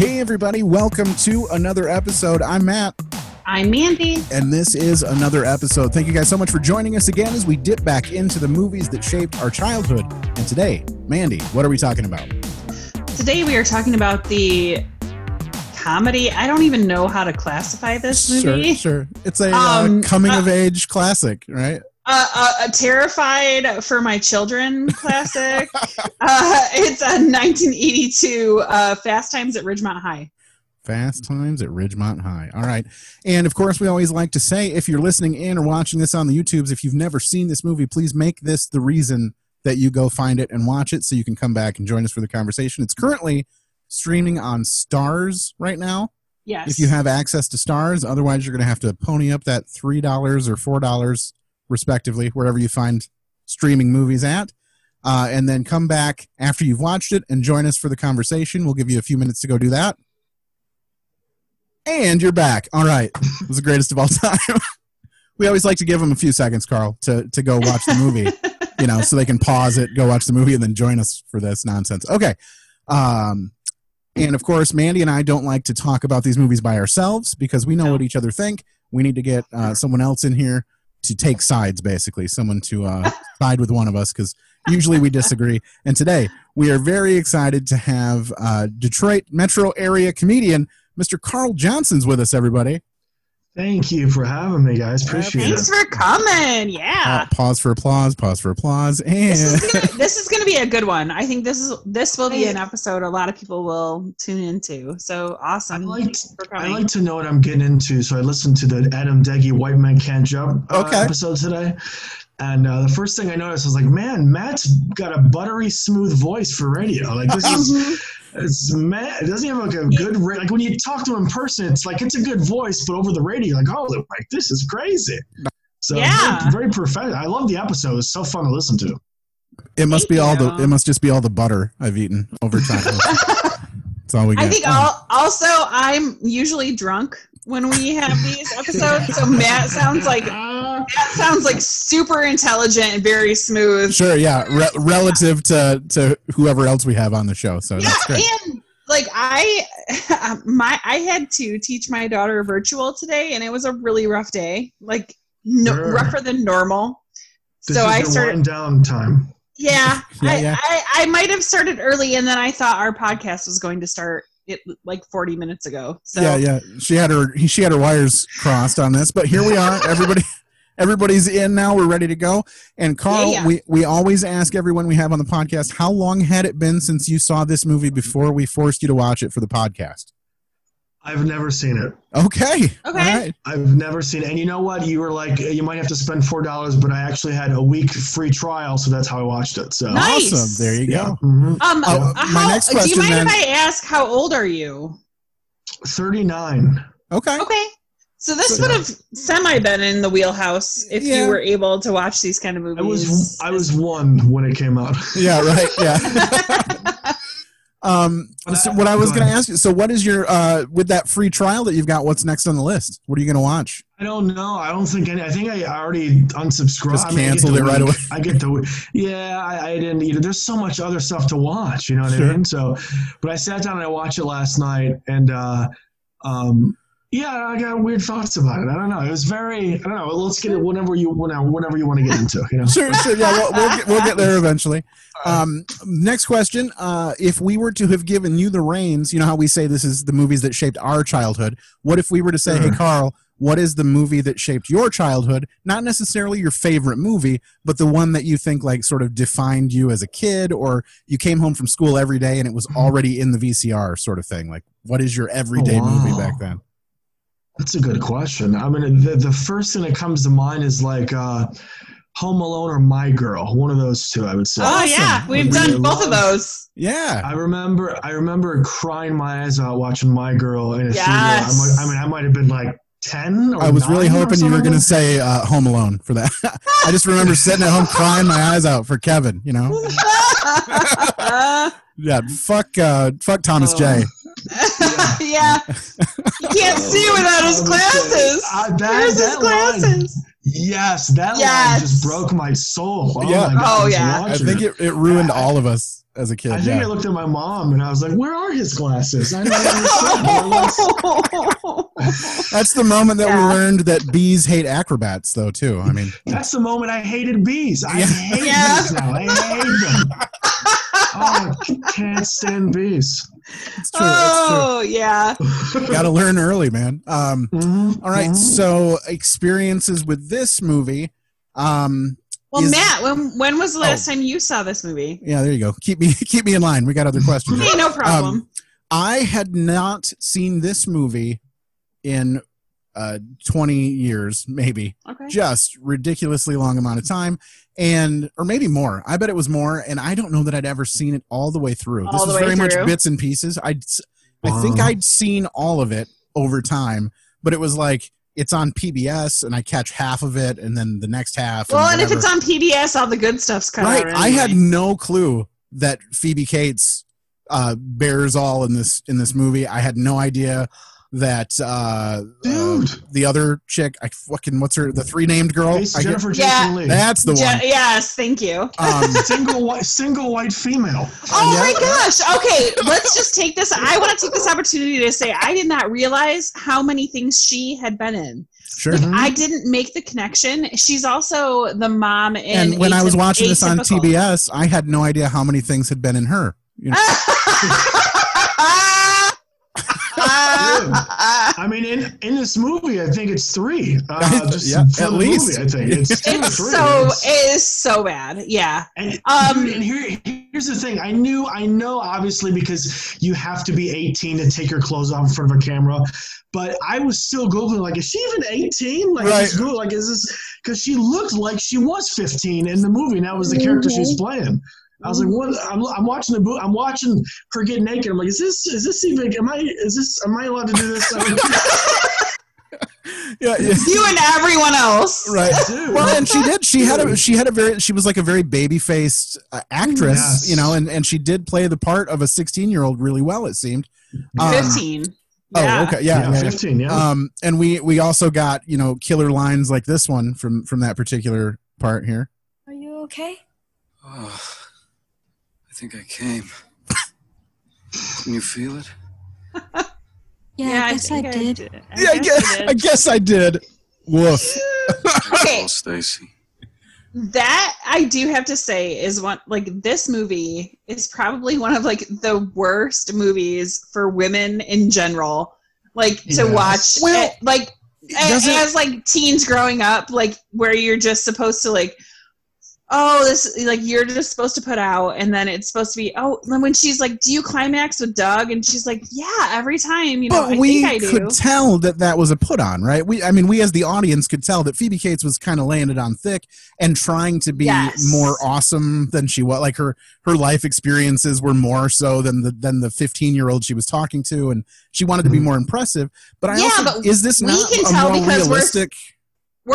Hey, everybody, welcome to another episode. I'm Matt, I'm Mandy. and this is another episode. Thank you guys so much for joining us again as we dip back into the movies that shaped our childhood. And today, Mandy, what are we talking about? Today we are talking about the comedy. I don't even know how to classify this movie. Sure, sure. It's a Um, uh, coming uh, of age classic, right? Uh, uh, a terrified for my children classic. uh, it's a 1982 uh, Fast Times at Ridgemont High. Fast Times at Ridgemont High. All right. And of course, we always like to say if you're listening in or watching this on the YouTubes, if you've never seen this movie, please make this the reason that you go find it and watch it so you can come back and join us for the conversation. It's currently streaming on Starz right now. Yes. If you have access to Starz, otherwise, you're going to have to pony up that $3 or $4, respectively, wherever you find streaming movies at. Uh, and then come back after you've watched it and join us for the conversation. We'll give you a few minutes to go do that. And you're back. All right. It was the greatest of all time. we always like to give them a few seconds, Carl, to, to go watch the movie, you know, so they can pause it, go watch the movie, and then join us for this nonsense. Okay. Um, and of course, Mandy and I don't like to talk about these movies by ourselves because we know No. what each other think. We need to get uh, someone else in here to take sides, basically, someone to uh, side with one of us because usually we disagree. And today we are very excited to have uh, Detroit metro area comedian Mr. Carl Johnson's with us, everybody. Thank you for having me, guys. Appreciate Thanks it. Thanks for coming. Uh, Yeah. pause for applause, pause for applause. This And is, gonna, this is gonna be a good one. I think this is this will be an episode a lot of people will tune into. So awesome! I like Thanks for I like to know what I'm getting into, so I listened to the Adam Deggy White Man Can't Jump uh, Okay. episode today. And uh, the first thing I noticed was like, man, Matt's got a buttery smooth voice for radio. Like this is, Mhm. It's Matt. It doesn't have like a good ra- like when you talk to him in person, it's like it's a good voice, but over the radio, like oh, like this is crazy. So Yeah. very, very professional. I love the episode. It's so fun to listen to. it must Thank be all the it must just be all the butter I've eaten over time. That's all we get. I think Um, al- also I'm usually drunk when we have these episodes. So Matt sounds like Matt sounds like super intelligent and very smooth. Sure, yeah, re- relative to to whoever else we have on the show. So Yeah, that's great. and like I, my I had to teach my daughter virtual today, and it was a really rough day. Like no, Sure. rougher than normal. this so is I started. down time. Yeah, Yeah, I, yeah. I, I might have started early, and then I thought our podcast was going to start it like 40 minutes ago. So yeah, yeah. She had her she had her wires crossed on this, but here we are. Everybody everybody's in now. We're ready to go. And Carl, Yeah, yeah. we we always ask everyone we have on the podcast, how long had it been since you saw this movie before we forced you to watch it for the podcast? I've never seen it. Okay. Okay. All right. I've never seen it. And you know what? You were like, you might have to spend four dollars, but I actually had a week free trial, so that's how I watched it. So Nice. Awesome. There you yeah, go. mhm. Um, Oh, my how, next do you mind then- if I ask how old are you? thirty-nine. Okay. Okay. So this So- would have semi been in the wheelhouse if Yeah. you were able to watch these kind of movies. I was I was one when it came out. Yeah, right. Yeah. um so what I was going to ask you, so what is your uh with that free trial that you've got, what's next on the list? What are you going to watch? I don't know. I don't think any. I think I already unsubscribed. Just I mean, I canceled it right away. I get the yeah. I, I didn't. You know, there's so much other stuff to watch. You know what Sure. I mean? So, but I sat down and I watched it last night, and uh, um, yeah, I got weird thoughts about it. I don't know. It was very. I don't know. Let's get it whenever you whenever, whenever you want to get into. You know. Sure, sure. Yeah, we'll, we'll, get, we'll get there eventually. Um, next question. Uh, if we were to have given you the reins, you know how we say this is the movies that shaped our childhood. What if we were to say, hey, Carl, what is the movie that shaped your childhood? Not necessarily your favorite movie, but the one that you think like sort of defined you as a kid, or you came home from school every day and it was already in the VCR sort of thing. Like, what is your everyday Oh, wow. movie back then? That's a good question. I mean, the, the first thing that comes to mind is like uh, Home Alone or My Girl. One of those two, I would say. oh Awesome. yeah, we've Really done both of those. Yeah. I remember, I remember crying my eyes out watching My Girl in a Yes. theater. I, might, I mean, I might have been like ten. Or I was really hoping you were going to say uh, Home Alone for that. I just remember sitting at home crying my eyes out for Kevin. You know, yeah, fuck, uh, fuck Thomas Oh. J. yeah, you can't see without his glasses. Uh, that, Where's his that line, glasses? yes, that line just broke my soul. Oh Yeah. my God, Oh, I yeah. I think it, it ruined all of us. as a kid. I think yeah. I looked at my mom and I was like, "Where are his glasses?" I don't. That's the moment that Yeah. we learned that bees hate acrobats, though. Too. I mean, That's the moment I hated bees. I Yeah. hate Yeah. bees now. I hate them. Oh, I can't stand bees. It's true. Oh yeah. true. Got to learn early, man. Um, Mhm, all right. mhm. So experiences with this movie. Um, Well, Is- Matt, when when was the last Oh. time you saw this movie? yeah, there you go. Keep me keep me in line. We got other questions. Hey, no problem. Um, I had not seen this movie in uh, 20 years, maybe. okay. Just ridiculously long amount of time. And, or maybe more. I bet it was more. And I don't know that I'd ever seen it all the way through. All this was way very much bits and pieces. I'd, s- I think I'd seen all of it over time, but it was like, it's on PBS and I catch half of it and then the next half. Well, and if it's on PBS, all the good stuff's cut right out. i had no clue that phoebe cates uh bears all in this in this movie i had no idea that uh, Dude. uh, the other chick i fucking what's her the three named girl Jason- I get- Jennifer Yeah. Leigh. that's the Je- one yes, thank you. um single white, single white female. Oh Yeah. my gosh. Okay, let's just take this. I want to take this opportunity to say I did not realize how many things she had been in. sure Mhm. I didn't make the connection. She's also the mom in. and when i was Atyp- watching this on tbs i had no idea how many things had been in her you know? I mean, in, in this movie, I think it's three. Uh, just Yeah, at least. movie, I think it's two it's three. so It's- it is so bad. Yeah. And, Um, and here, here's the thing. I knew, I know, obviously, because you have to be 18 to take your clothes off in front of a camera. But I was still googling, like, is she even 18? Like, Right. just Google, like, is this? Because she looked like she was 15 in the movie, and that was the character she was playing. I was like, what? I'm, I'm watching the boot. I'm watching her get naked. I'm like, is this? Is this even? Am I? Is this? Am I allowed to do this? Yeah, yeah. You and everyone else. right Dude. well and she did she had a she had a very she was like a very baby faced uh, actress Yes. you know and and she did play the part of a 16 year old really well it seemed Um, 15. oh Yeah. okay yeah, yeah, yeah, yeah. 15. Yeah. um and we we also got you know killer lines like this one from from that particular part here Are you okay? I think I came. Can you feel it? Yeah, I guess I, think did. I yeah i guess guess i did. guess i did woof Okay. Oh, Stacy. that I do have to say is one like this movie is probably one of like the worst movies for women in general. Like to Yes. watch Well, it, like a- does it- as like teens growing up, like where you're just supposed to like oh this like you're just supposed to put out and then it's supposed to be oh then when she's like do you climax with Doug and she's like yeah every time you know but I we think I do could tell that that was a put on right we i mean we as the audience could tell that phoebe cates was kind of laying it on thick and trying to be Yes. more awesome than she was like her her life experiences were more so than the than the 15 year old she was talking to and she wanted to be Mhm. more impressive but i Yeah, also but is this we not can a tell more because we're- realistic we're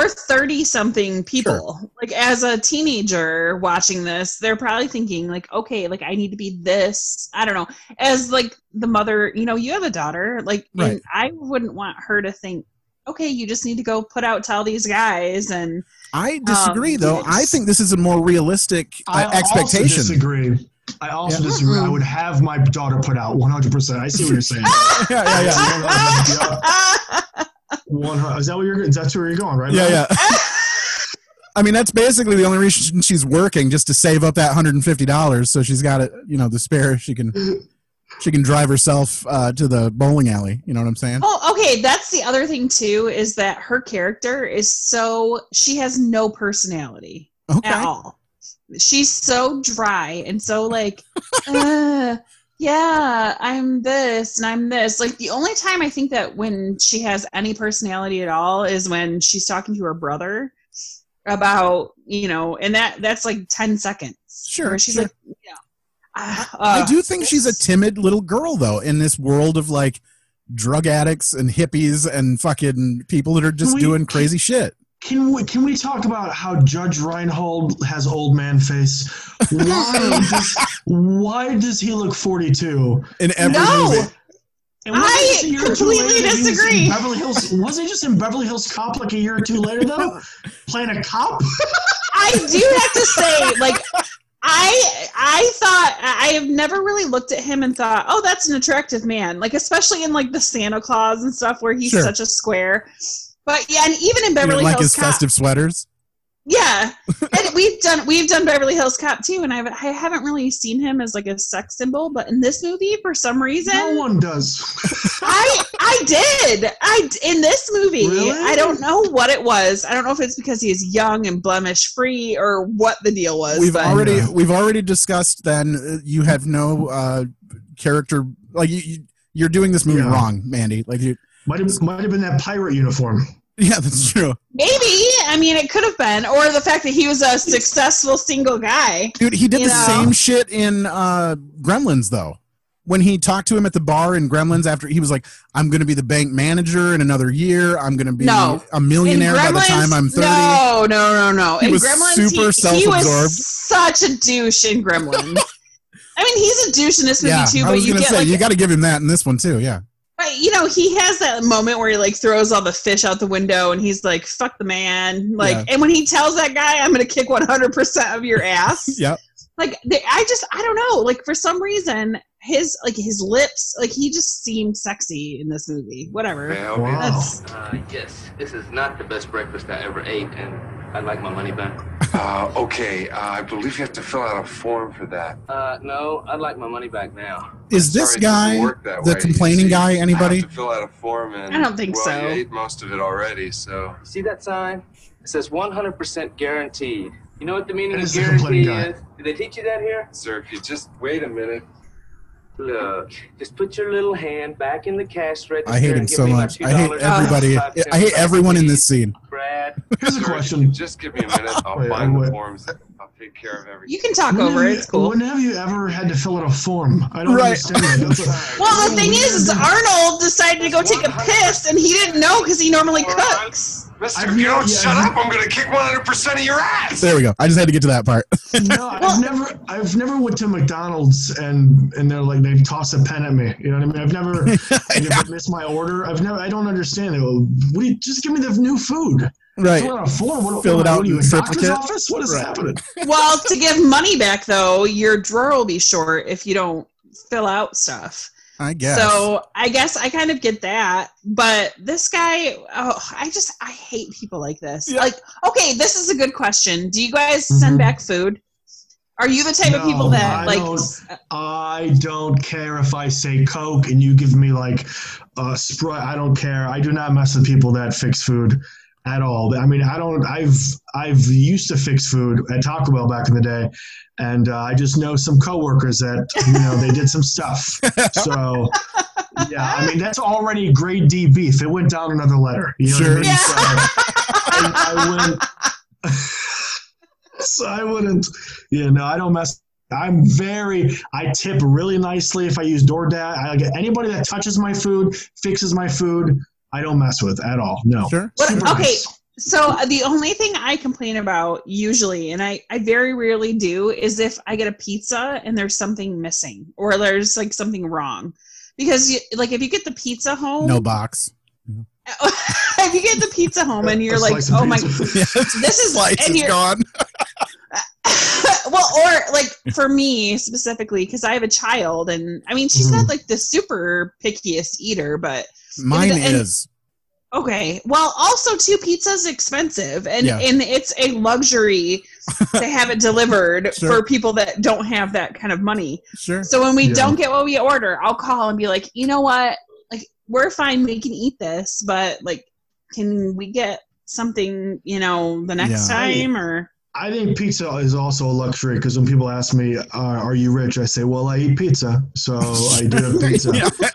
30 something people like as a teenager watching this they're probably thinking like okay like i need to be this i don't know as like the mother you know you have a daughter like Right. and i wouldn't want her to think okay you just need to go put out tell these guys and i disagree Um, though i think this is a more realistic I uh, also expectation disagree. I also Yeah. disagree. I would have my daughter put out 100%. I see what you're saying. yeah yeah yeah One hundred- Is that what you're? That's where you're going, right? yeah Matt? yeah I mean, that's basically the only reason she's working, just to save up that hundred and fifty dollars, so she's got it, you know, the spare. She can, she can drive herself uh, to the bowling alley. You know what I'm saying? oh okay that's the other thing too is that her character is so she has no personality Okay. at all. She's so dry and so like, uh, yeah, I'm this and I'm this. Like the only time I think that when she has any personality at all is when she's talking to her brother about you know, and that that's like ten seconds. Sure, where she's sure. like, you know, uh, I do think she's a timid little girl, though, in this world of like drug addicts and hippies and fucking people that are just We- doing crazy shit. Can we can we talk about how Judge Reinhold has old man face? Why does why does he look 42? In every No! movie. And wasn't I just a year or two completely later that he disagree. Beverly Hills was he just in Beverly Hills Cop like a year or two later though, playing a cop? I do have to say, like, I I thought I have never really looked at him and thought, oh, that's an attractive man. Like especially in like the Santa Clause and stuff where he's Sure. such a square. But yeah, and even in You Beverly didn't like Hills his Cop, festive sweaters. yeah, and we've done we've done Beverly Hills Cop too, and I haven't I haven't really seen him as like a sex symbol, but in this movie, for some reason, No one does. I I did. I in this movie. Really? I don't know what it was. I don't know if it's because he's young and blemish free or what the deal was. We've but already Yeah. we've already discussed. Then uh, you have no uh, character. Like you, you, you're doing this movie Yeah. wrong, Mandy. Like you. Might have might have been that pirate uniform. Yeah, that's true, maybe. I mean, it could have been, or the fact that he was a successful single guy. dude. He did the know? same shit in uh, Gremlins, though. When he talked to him at the bar in Gremlins, after he was like, "I'm going to be the bank manager in another year. I'm going to be No. a millionaire by the time I'm 30. No, no, no, no. He in was Gremlins, super he, he self-absorbed. was such a douche in Gremlins. I mean, he's a douche in this movie yeah, too, I but was you going to get say like you got to give him that in this one too. Yeah, Right, you know, he has that moment where he like throws all the fish out the window and he's like, fuck the man. Like, Yeah. and when he tells that guy, I'm going to kick 100% of your ass. yeah. like, they, I just, I don't know. Like, for some reason, his, like, his lips, like, he just seemed sexy in this movie. Whatever. Wow. That's, Uh, yes, this is not the best breakfast I ever ate, and I'd like my money back. Uh, okay, uh, I believe you have to fill out a form for that. Uh, no, I'd like my money back now. Is this Sorry, guy the way. complaining See, guy? I Anybody? have to fill out a form, and I don't think well, so. you ate most of it already, so See that sign? It says 100% guaranteed. You know what the meaning of the complaining guarantee is? Did they teach you that here? sir, if you just wait a minute. Look, just put your little hand back in the cash register. I hate him so much. I hate everybody. I hate everyone in this scene. Brad. Here's a Sir, if you question. Just give me a minute. I'll Wait, find wait. the forms. I'll take care of everything. you can talk When over it. It's cool. When have you ever had to fill out a form? I don't Right. understand that. That's a- Well, the thing is, is Arnold decided to go take a piss, and he didn't know because he normally cooks. Mister, I've if you don't yeah, shut up, I'm gonna kick 100% of your ass. There we go. I just had to get to that part. No, I've never, I've never went to McDonald's and and they're like they toss a pen at me. You know what I mean? I've never like, if I miss my order. I've never. I don't understand it. Well, What do you, just give me the new food. right. Fill out a form. What, Fill what, it out What you, in a doctor's office? What is Right. happening? Well, to give money back though, your drawer will be short if you don't fill out stuff. I guess. So I guess I kind of get that, but this guy, oh, I just I hate people like this. Yeah. Like, okay, this is a good question. Do you guys send Mhm. back food? Are you the type of people that I like? don't. I don't care if I say Coke and you give me like a Sprite. I don't care. I do not mess with people that fix food at all. I mean, I don't. I've I've used to fix food at Taco Bell back in the day, and uh, I just know some coworkers that you know they did some stuff. So yeah, I mean that's already grade D beef. It went down another letter. You know Sure. I mean? So I, I wouldn't. so I wouldn't. You know, I don't mess. I'm very. I tip really nicely if I use DoorDash. I get anybody that touches my food, fixes my food. I don't mess with at all. No. Sure. What- Super okay, nice. So uh, the only thing I complain about usually, and I, I very rarely do, is if I get a pizza and there's something missing or there's like something wrong. Because you, like if you get the pizza home, No box. if you get the pizza home and you're like, oh my, pizza. Yeah, this is slice and is you're- gone. well, or like for me specifically, because I have a child, and I mean she's not like the super pickiest eater, but Mine and- is. Okay. Well, also too, pizza's expensive, and Yeah. and it's a luxury to have it delivered Sure. for people that don't have that kind of money. Sure. So when we Yeah. don't get what we order, I'll call and be like, you know what, like we're fine, we can eat this, but like, can we get something, you know, the next Yeah. time or? I think pizza is also a luxury because when people ask me, uh, "Are you rich?" I say, "Well, I eat pizza, so I do have pizza." Yeah.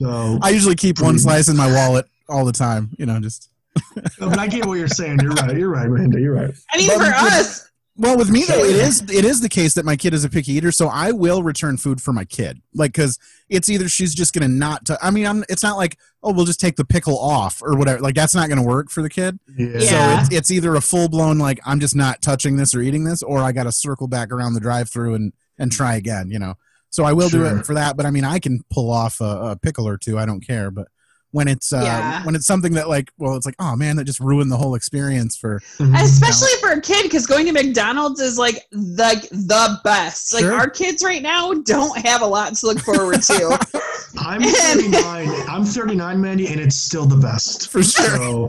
So, I usually keep one slice in my wallet all the time. You know, just. No, but I get what you're saying. You're right. You're right, Miranda. You're right. I mean, But for with- us, Well, with me though, it is it is the case that my kid is a picky eater, so I will return food for my kid. Like, because it's either she's just gonna not. T- I mean, I'm. It's not like oh, we'll just take the pickle off or whatever. Like that's not gonna work for the kid. Yeah. Yeah. So it's, it's either a full blown like I'm just not touching this or eating this, or I got to circle back around the drive through and and try again. You know. So I will do it for that, but I mean, I can pull off a, a pickle or two. I don't care, but when it's uh, Yeah. when it's something that like well it's like oh man that just ruined the whole experience for Mhm. especially for a kid because going to mcdonald's is like the the best like Sure. our kids right now don't have a lot to look forward to I'm 39. I'm 39, Mandy, and it's still the best. for sure So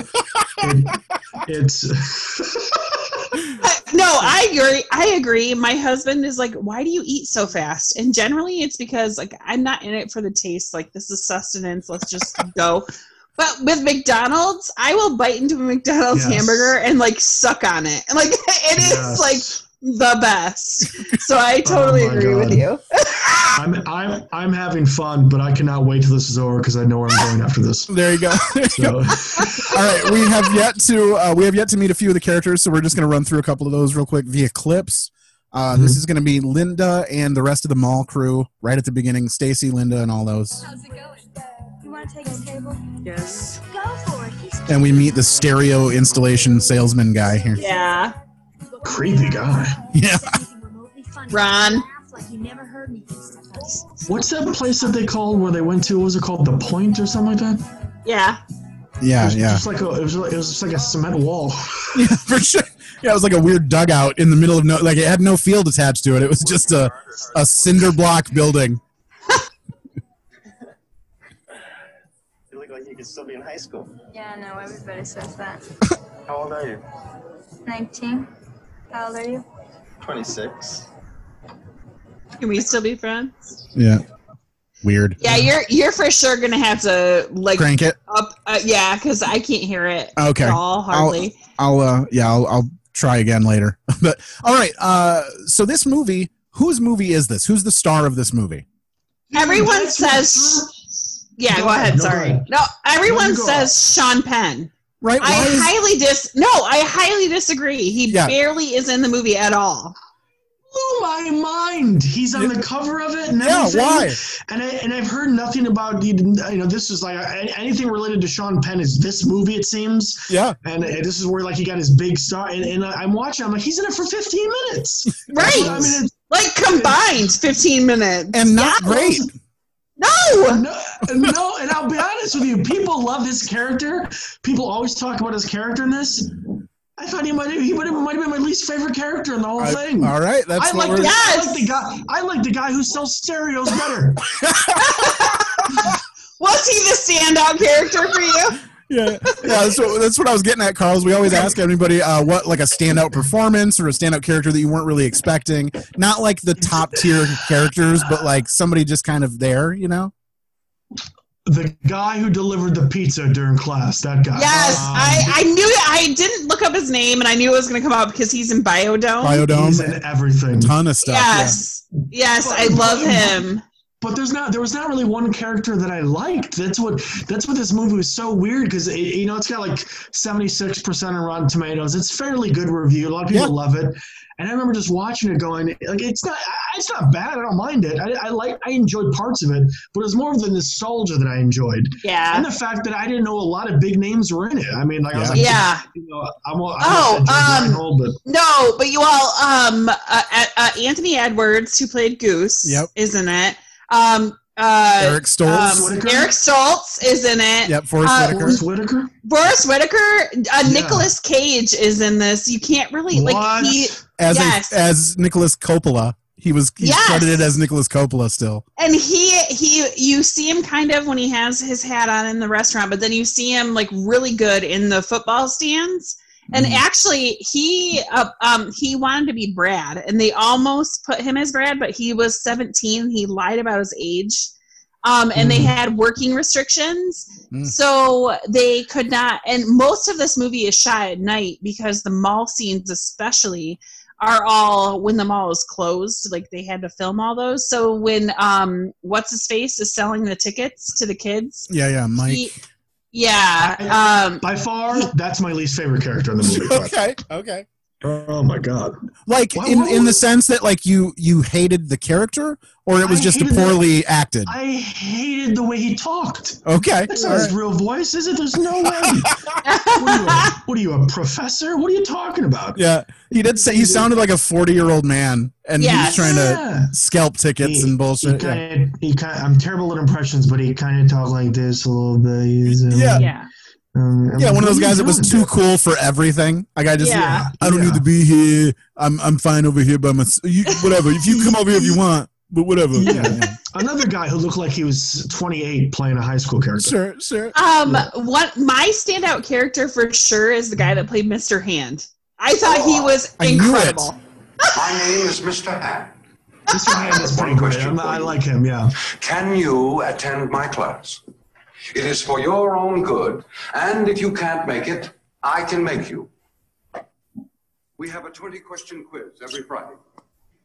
it, it's But no i agree. I agree. My husband is like why do you eat so fast? And generally it's because like i'm not in it for the taste. Like this is sustenance. Let's just go. But with mcdonald's i will bite into a mcdonald's Yes. hamburger and like suck on it. And, like it is Yes. like the best so i totally Oh my agree with you I'm I'm I'm having fun, but I cannot wait till this is over because I know where I'm going after this. there you go There you go. All right we have yet to uh, we have yet to meet a few of the characters so we're just going to run through a couple of those real quick via clips uh, this is going to be linda and the rest of the mall crew right at the beginning stacy linda and all those How's it going? You want to take a table? Yes. Go for it. And we meet the stereo installation salesman guy here yeah creepy guy. yeah anything remotely funny. Ron. Laugh like you never heard me face to face. What's that place that they called where they went to? What was it called? The Point or something like that? yeah It yeah was yeah Just like a, it was. It was just like a cement wall. Yeah, for sure. Yeah, it was like a weird dugout in the middle of no, like it had no field attached to it. It was just a, a cinder block building. You look like you could still be in high school. Yeah, no, everybody says that. How old are you? 19. How old are you? 26. can we still be friends Yeah, weird. Yeah, you're you're for sure gonna have to like Crank it. up. Uh, yeah, because I can't hear it Okay. at all hardly. I'll uh yeah I'll I'll try again later. but all right. Uh, so this movie, whose movie is this? Who's the star of this movie? Everyone says. Yeah, Go go, ahead, ahead. no, go Sorry. No, everyone No, you go. says Sean Penn. Right? I is- highly dis. No, I highly disagree. He Yeah. barely is in the movie at all. blew my mind. He's on the cover of it and yeah, everything. why? And I, and I've heard nothing about you know this is like anything related to Sean Penn is this movie it seems. Yeah. And this is where like he got his big star and, and I'm watching I'm like he's in it for 15 minutes. Right. I mean Like combined, fifteen minutes, And not Yeah. great. No. no, no, and I'll be honest with you, people love his character. People always talk about his character in this. I thought he might have, he might have, might have been my least favorite character in the whole I- thing. all right, that's I like, we're. the, I like the guy. I like the guy who sells stereos better. Was he the standout character for you? yeah, yeah. That's what, that's what I was getting at, Carlos. We always ask everybody uh, what like a standout performance or a standout character that you weren't really expecting. Not like the top tier characters, but like somebody just kind of there, you know. The guy who delivered the pizza during class. That guy. Yes, Um, I, I knew it. I didn't look up his name, and I knew it was going to come up because he's in Biodome. He's Biodome, in everything. a ton of stuff. yeah. yes, yes, I love him. But there's not there was not really one character that I liked. That's what that's what this movie was so weird because it, you know it's got like 76 percent on Rotten Tomatoes. It's fairly good review. A lot of people Yeah. love it. And I remember just watching it, going like it's not it's not bad. I don't mind it. I, I like I enjoyed parts of it, but it was more of the nostalgia that I enjoyed, Yeah, and the fact that I didn't know a lot of big names were in it. I mean, like I was like, yeah. you know, I'm, I'm Oh, um, Reinhold, but No, but you all, um, uh, uh, uh, Anthony Edwards, who played Goose, Yep. is in it. Um, uh, Eric Stoltz. um, Eric Stoltz is in it. yep, Forest uh, Whitaker. Forest Whitaker. Boris Whitaker, uh, Yeah. Nicolas Cage is in this. You can't really What? like he as yes. a, as Nicolas Coppola. He was he's Yes. credited as Nicolas Coppola still. and he he you see him kind of when he has his hat on in the restaurant, but then you see him like really good in the football stands. And Mhm. actually, he uh, um he wanted to be Brad, and they almost put him as Brad, but he was 17. He lied about his age, um, and they Mhm. had working restrictions, Mm. so they could not. And most of this movie is shot at night because the mall scenes, especially, are all when the mall is closed. Like they had to film all those. So when um, what's his face is selling the tickets to the kids, Yeah, yeah, Mike. he, yeah, um, By far, that's my least favorite character in the movie. okay, okay. Oh my god. Like Why- in why in the would- sense that like you you hated the character, or it was I just hated poorly acted. I hated the way he talked. Okay, That's all not his real voice, is it? There's no way. what, are you, a, what are you, a professor? What are you talking about? yeah, He did say he sounded like a forty-year-old man, and he was Yes. trying to scalp tickets He- and He bullshit. Yeah. kind of, he kind. I'm terrible at impressions, but he kind of talked like this a little bit. He's, um, Yeah. Yeah. um, Yeah, one of those guys that was doing, too cool for everything. Like I just, Yeah. I don't Yeah. need to be here. I'm, I'm fine over here by myself. You, whatever. If you come over here if you want, but whatever. Yeah. Another guy who looked like he was 28 playing a high school character. Sure, sure. Um, what my standout character for sure is the guy that played Mr. Hand. I thought he was I incredible. My name is Mr. Hand. Mr. Hand is pretty great. question I'm, for I you. like him. Yeah. Can you attend my class? It is for your own good, and if you can't make it, I can make you. We have a 20 question quiz every Friday.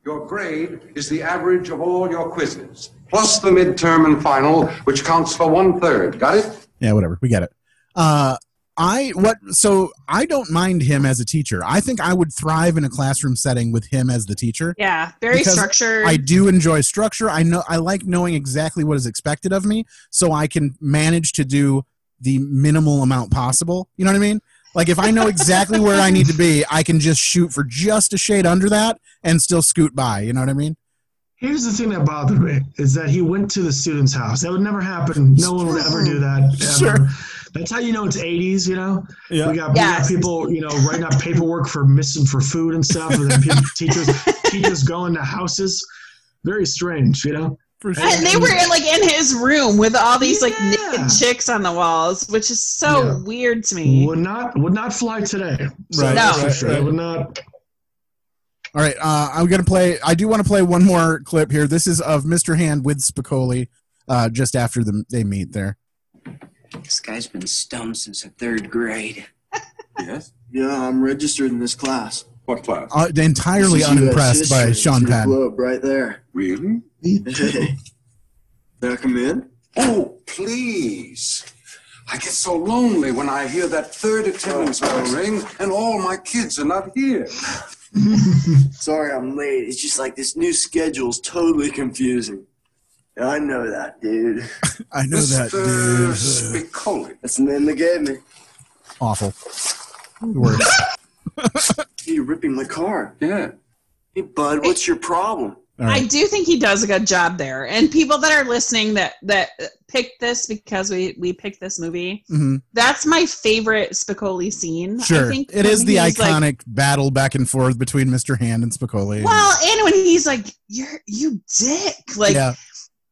Your grade is the average of all your quizzes, plus the midterm and final, which counts for one third. Got it? Yeah, whatever. We get it. Uh, I what? So I don't mind him as a teacher. I think I would thrive in a classroom setting with him as the teacher. Yeah, very structured. I do enjoy structure. I know I like knowing exactly what is expected of me, so I can manage to do the minimal amount possible. You know what I mean? Like if I know exactly where I need to be, I can just shoot for just a shade under that and still scoot by. You know what I mean? Here's the thing that bothered me is that he went to the student's house. That would never happen. No one would ever do that. Ever. Sure. That's how you know it's 80s. You know, Yeah. we got, we got people, you know, writing up paperwork for missing for food and stuff, and then people, teachers teachers going to houses. Very strange, you know. For sure. and they were in, like in his room with all these like Yeah. naked chicks on the walls, which is so Yeah. weird to me. Would not would not fly today. So Right, that's No. for sure. right. Would not. All right, uh, I'm gonna play. I do want to play one more clip here. This is of Mr. Hand with Spicoli, uh, just after the, they meet there. This guy's been stoned since the third grade. Yes? Yeah, I'm registered in this class. What class? Uh, entirely This is US unimpressed by history. Sean It's Penn. globe right there. Really? Hey. May I come in? Oh, please. I get so lonely when I hear that third attendance bell ring and all my kids are not here. Sorry I'm late. It's just like this new schedule's totally confusing. Yeah, I know that, dude. I know that, Mr. dude. Spicoli. That's the name they gave me. Awful. Worse. You're ripping my car. Yeah. Hey, bud, what's your problem? All I do think he does a good job there. And people that are listening that that picked this because we we picked this movie, hmm that's my favorite Spicoli scene. I Sure. think It is the he's like- iconic battle back and forth between Mr. Hand and Spicoli. well, and when he's like, "You're you dick," like yeah,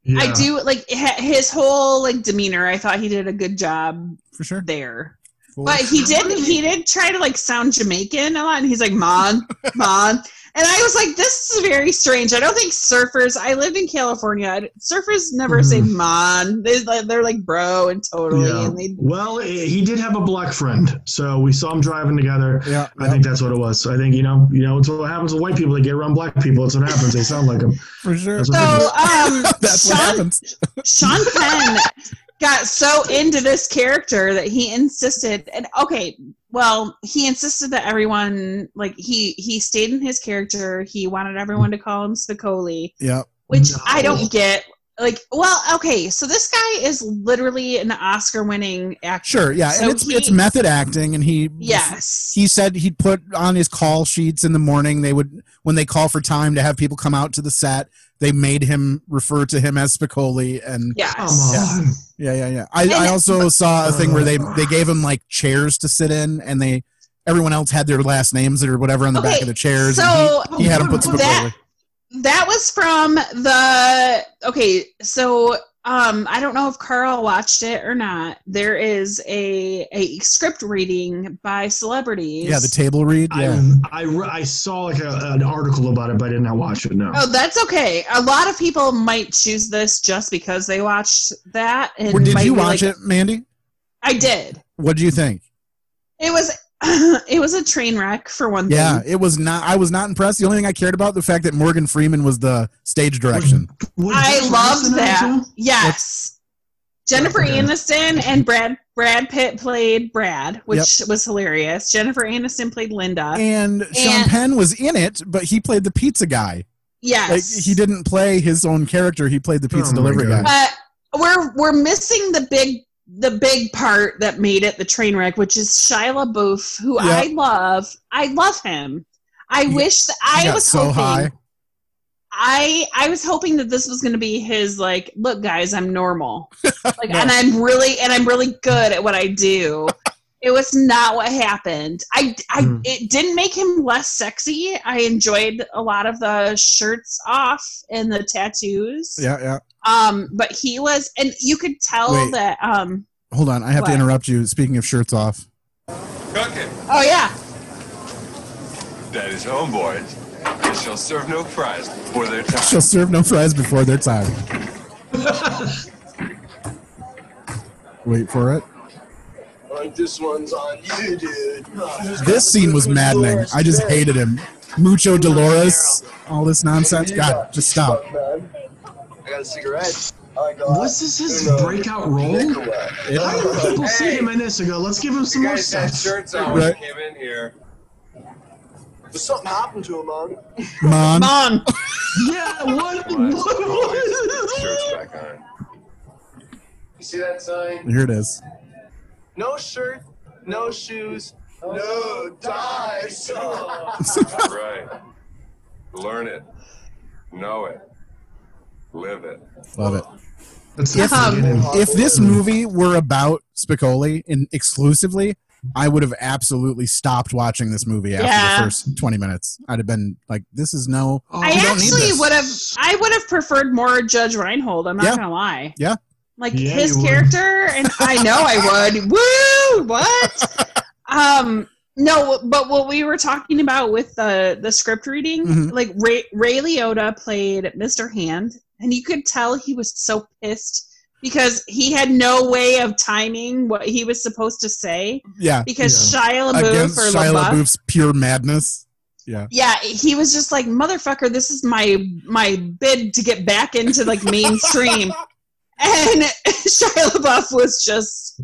Yeah. I do like his whole like demeanor. I thought he did a good job for sure. there. For But he did he did try to like sound Jamaican a lot, and he's like, "Mon, mon," and I was like, "This is very strange." I don't think surfers. I lived in California. Surfers never say Mhm. "mon." They, they're like bro and totally, Yeah. and they Well, he did have a black friend, so we saw him driving together. Yeah, I yeah, think that's what it was. So I think you know, you know, it's what happens with white people. They get around black people. It's what happens. They sound like them. for sure. That's what so um That's what happens. Sean Penn got so into this character that he insisted and okay well he insisted that everyone like he he stayed in his character. He wanted everyone to call him spicoli Yeah, which No. i don't get like well okay so this guy is literally an oscar winning actor sure. Yeah, So and it's he- it's method acting, and he yes he said he'd put on his call sheets in the morning. They would when they call for time to have people come out to the set. They made him refer to him as Spicoli, and yes Come on. Yeah, yeah, yeah. I, I also saw a thing where they they gave him like chairs to sit in, and they everyone else had their last names or whatever on the back of the chairs. so and he, he had them put Spicoli. that that was from the okay so um i don't know if carl watched it or not there is a a script reading by celebrities yeah, the table read. Yeah, I, I, I saw like a, an article about it, but I did not watch it. No. oh that's okay a lot of people might choose this just because they watched that and Well, did you watch like- it, Mandy? i did What do you think? it was it was a train wreck for one thing Yeah, it was not. I was not impressed. The only thing I cared about the fact that Morgan Freeman was the stage direction. Was I Jennifer loved Aniston in it that. too? Yes. Jennifer Okay. Aniston and Brad Brad Pitt played Brad, which was hilarious. Jennifer Aniston played Linda. And Sean Penn was in it, but he played the pizza guy. yes. Like he didn't play his own character. He played the pizza Oh delivery guy. But we're we're missing the big the big part that made it the train wreck, which is Shia LaBeouf, who Yeah. I love. I love him. I wish that I was so hoping. high. I I was hoping that this was going to be his like, look, guys, I'm normal, like, and I'm really and I'm really good at what I do. It was not what happened. I, I Hmm. it didn't make him less sexy. I enjoyed a lot of the shirts off and the tattoos. Yeah, yeah. Um, but he was, and you could tell Wait. that. Um, Hold on, I have What? to interrupt you. Speaking of shirts off, Cooking. oh yeah, Daddy's home, boys. They shall serve no fries before their time. she'll serve no fries before their time. Wait for it. Like this one's on you, dude. This scene was maddening. I just hated him. Mucho Dolores, all this nonsense. God, just stop. I got a cigarette. I got Was this his breakout role? How do people see him in this and go, let's give him some You more guys had stuff? shirts on when Right. came in here. There's something happened to him, man. Mon. Mon. Yeah, what? what? Shirts back on. You see that sign? Here it is. No shirt, no shoes, no ties. right. Learn it. Know it. Live it. Love it. If, Um, if this movie were about Spicoli in exclusively, I would have absolutely stopped watching this movie after Yeah. the first 20 minutes. I'd have been like, this is no. I we don't need actually would have. I would have preferred more Judge Reinhold. I'm not Yeah. gonna lie. Yeah. Like Yeah, his you would. character, and I know I would. Woo! What? um. No, but what we were talking about with the the script reading, Mhm. like Ray, Ray Liotta played Mr. Hand, and you could tell he was so pissed because he had no way of timing what he was supposed to say Yeah. because Shia LaBeouf Against or Shia LaBeouf LaBeouf's pure madness. Yeah. yeah he was just like motherfucker this is my my bid to get back into like mainstream and Shia LaBeouf was just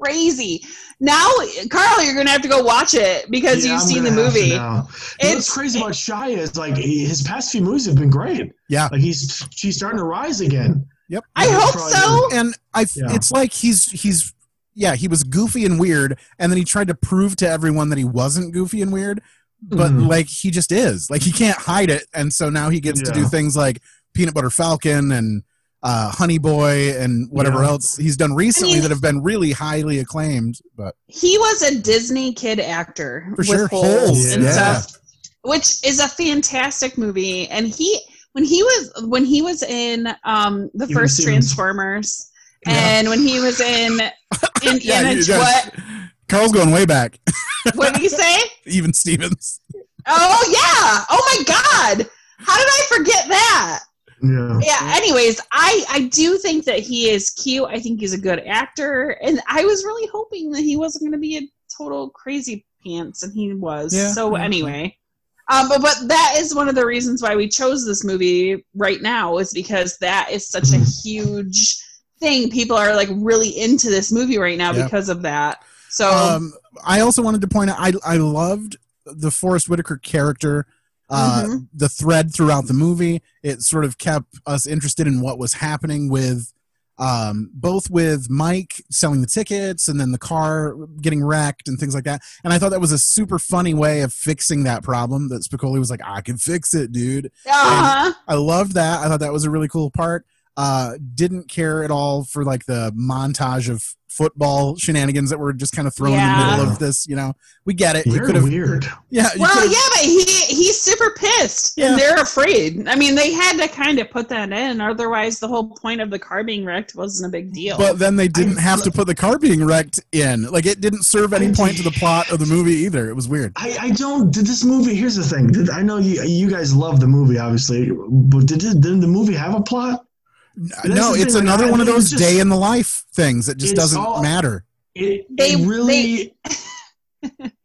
crazy now Carl you're gonna have to go watch it because Yeah, you've I'm seen the gonna have to movie now. You know What's crazy about Shia is like he- his past few movies have been great. Yeah. Like he's she's starting to rise again. Yep. I hope so And I, Yeah. it's like he's he's yeah he was goofy and weird, and then he tried to prove to everyone that he wasn't goofy and weird, but Mhm. like he just is. Like he can't hide it, and so now he gets to do things like Peanut Butter Falcon and uh, Honey Boy and whatever Yeah. else he's done recently mean- that have been really highly acclaimed. But he was a Disney kid actor For with sure. holes Holes, and yeah. stuff, which is a fantastic movie. And he when he was when he was in um, the Even first Stevens. Transformers, and when he was in in, Yeah, in a, you guys- what Carl's going way back. what did he say? Even Stevens. Oh yeah! Oh my God! How did I forget that? Yeah. Yeah. Anyways, I I do think that he is cute. I think he's a good actor, and I was really hoping that he wasn't going to be a total crazy pants, and he was. Yeah, so yeah. anyway, um, but but that is one of the reasons why we chose this movie right now is because that is such a huge thing. People are like really into this movie right now because of that. So Um, I also wanted to point out I I loved the Forest Whitaker character. Uh, Mhm. The thread throughout the movie, it sort of kept us interested in what was happening with um, both with Mike selling the tickets and then the car getting wrecked and things like that. And I thought that was a super funny way of fixing that problem. That Spicoli was like, "I can fix it, dude." uh-huh. I loved that. I thought that was a really cool part. Uh, didn't care at all for like the montage of football shenanigans that were just kind of thrown in the middle of this. You know, we get it. You Very could weird. yeah, you Well, could've- yeah, but he he's super pissed, Yeah. and they're afraid. I mean, they had to kind of put that in, otherwise, the whole point of the car being wrecked wasn't a big deal. But then they didn't have to put the car being wrecked in. Like it didn't serve any point to the plot of the movie either. It was weird. I, I don't. Did this movie? Here's the thing. Did, I know you you guys love the movie, obviously, but did it, did the movie have a plot? That's no, it's thing, like, another I one of those just- day in the life things that just doesn't all- matter. It, They- it really.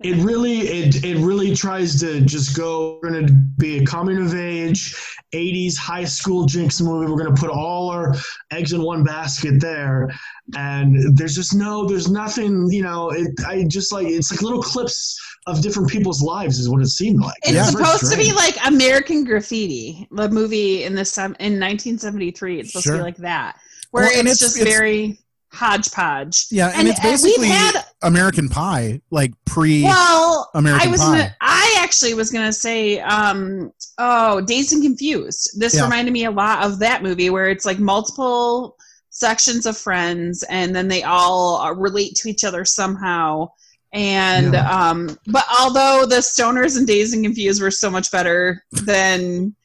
it really it, it really tries to just go we're going to be a coming of age 80s high school jinx movie we're going to put all our eggs in one basket there and there's just no there's nothing you know it i just like it's like little clips of different people's lives is what it seemed like it's It's very supposed to be like American Graffiti, the movie in the sem- in 1973. It's supposed to be like that, where Well, it's, it's- just it's- very hodgepodge. Yeah, and, And, it's uh, we've basically had- American Pie, like pre Well, American I was Pie. gonna, I actually was gonna say, um, oh, Dazed and Confused. This Yeah. reminded me a lot of that movie where it's like multiple sections of friends, and then they all uh, relate to each other somehow. And Yeah. um, but although the stoners and Dazed and Confused were so much better than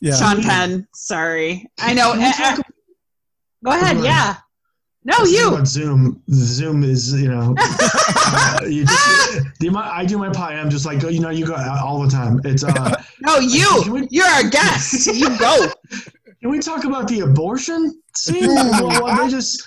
Yeah. Sean Penn, sorry, I know. Can we eh, talk eh, go ahead, Go yeah. No, you. Zoom. Zoom is, you know, uh, you just, do my, I do my pie. I'm just like, you know, you go all the time. It's, uh, No, you. You're our guest. You go. Can we talk about the abortion scene? well, well, they just,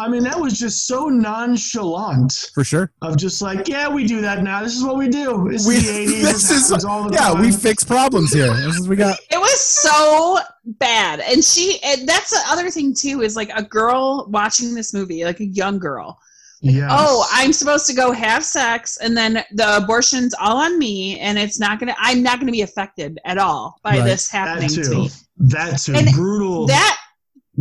I mean, that was just so nonchalant For sure. of just like, yeah, we do that now. This is what we do. This We, is the 80s. this This, is all the yeah. time. We fix problems here. This is we got. It was so bad. And she, and that's the other thing too, is like a girl watching this movie, like a young girl. Yes. Oh, I'm supposed to go have sex, and then the abortion's all on me, and it's not gonna. I'm not gonna be affected at all by Right. this That happening to me. That too. And Brutal. That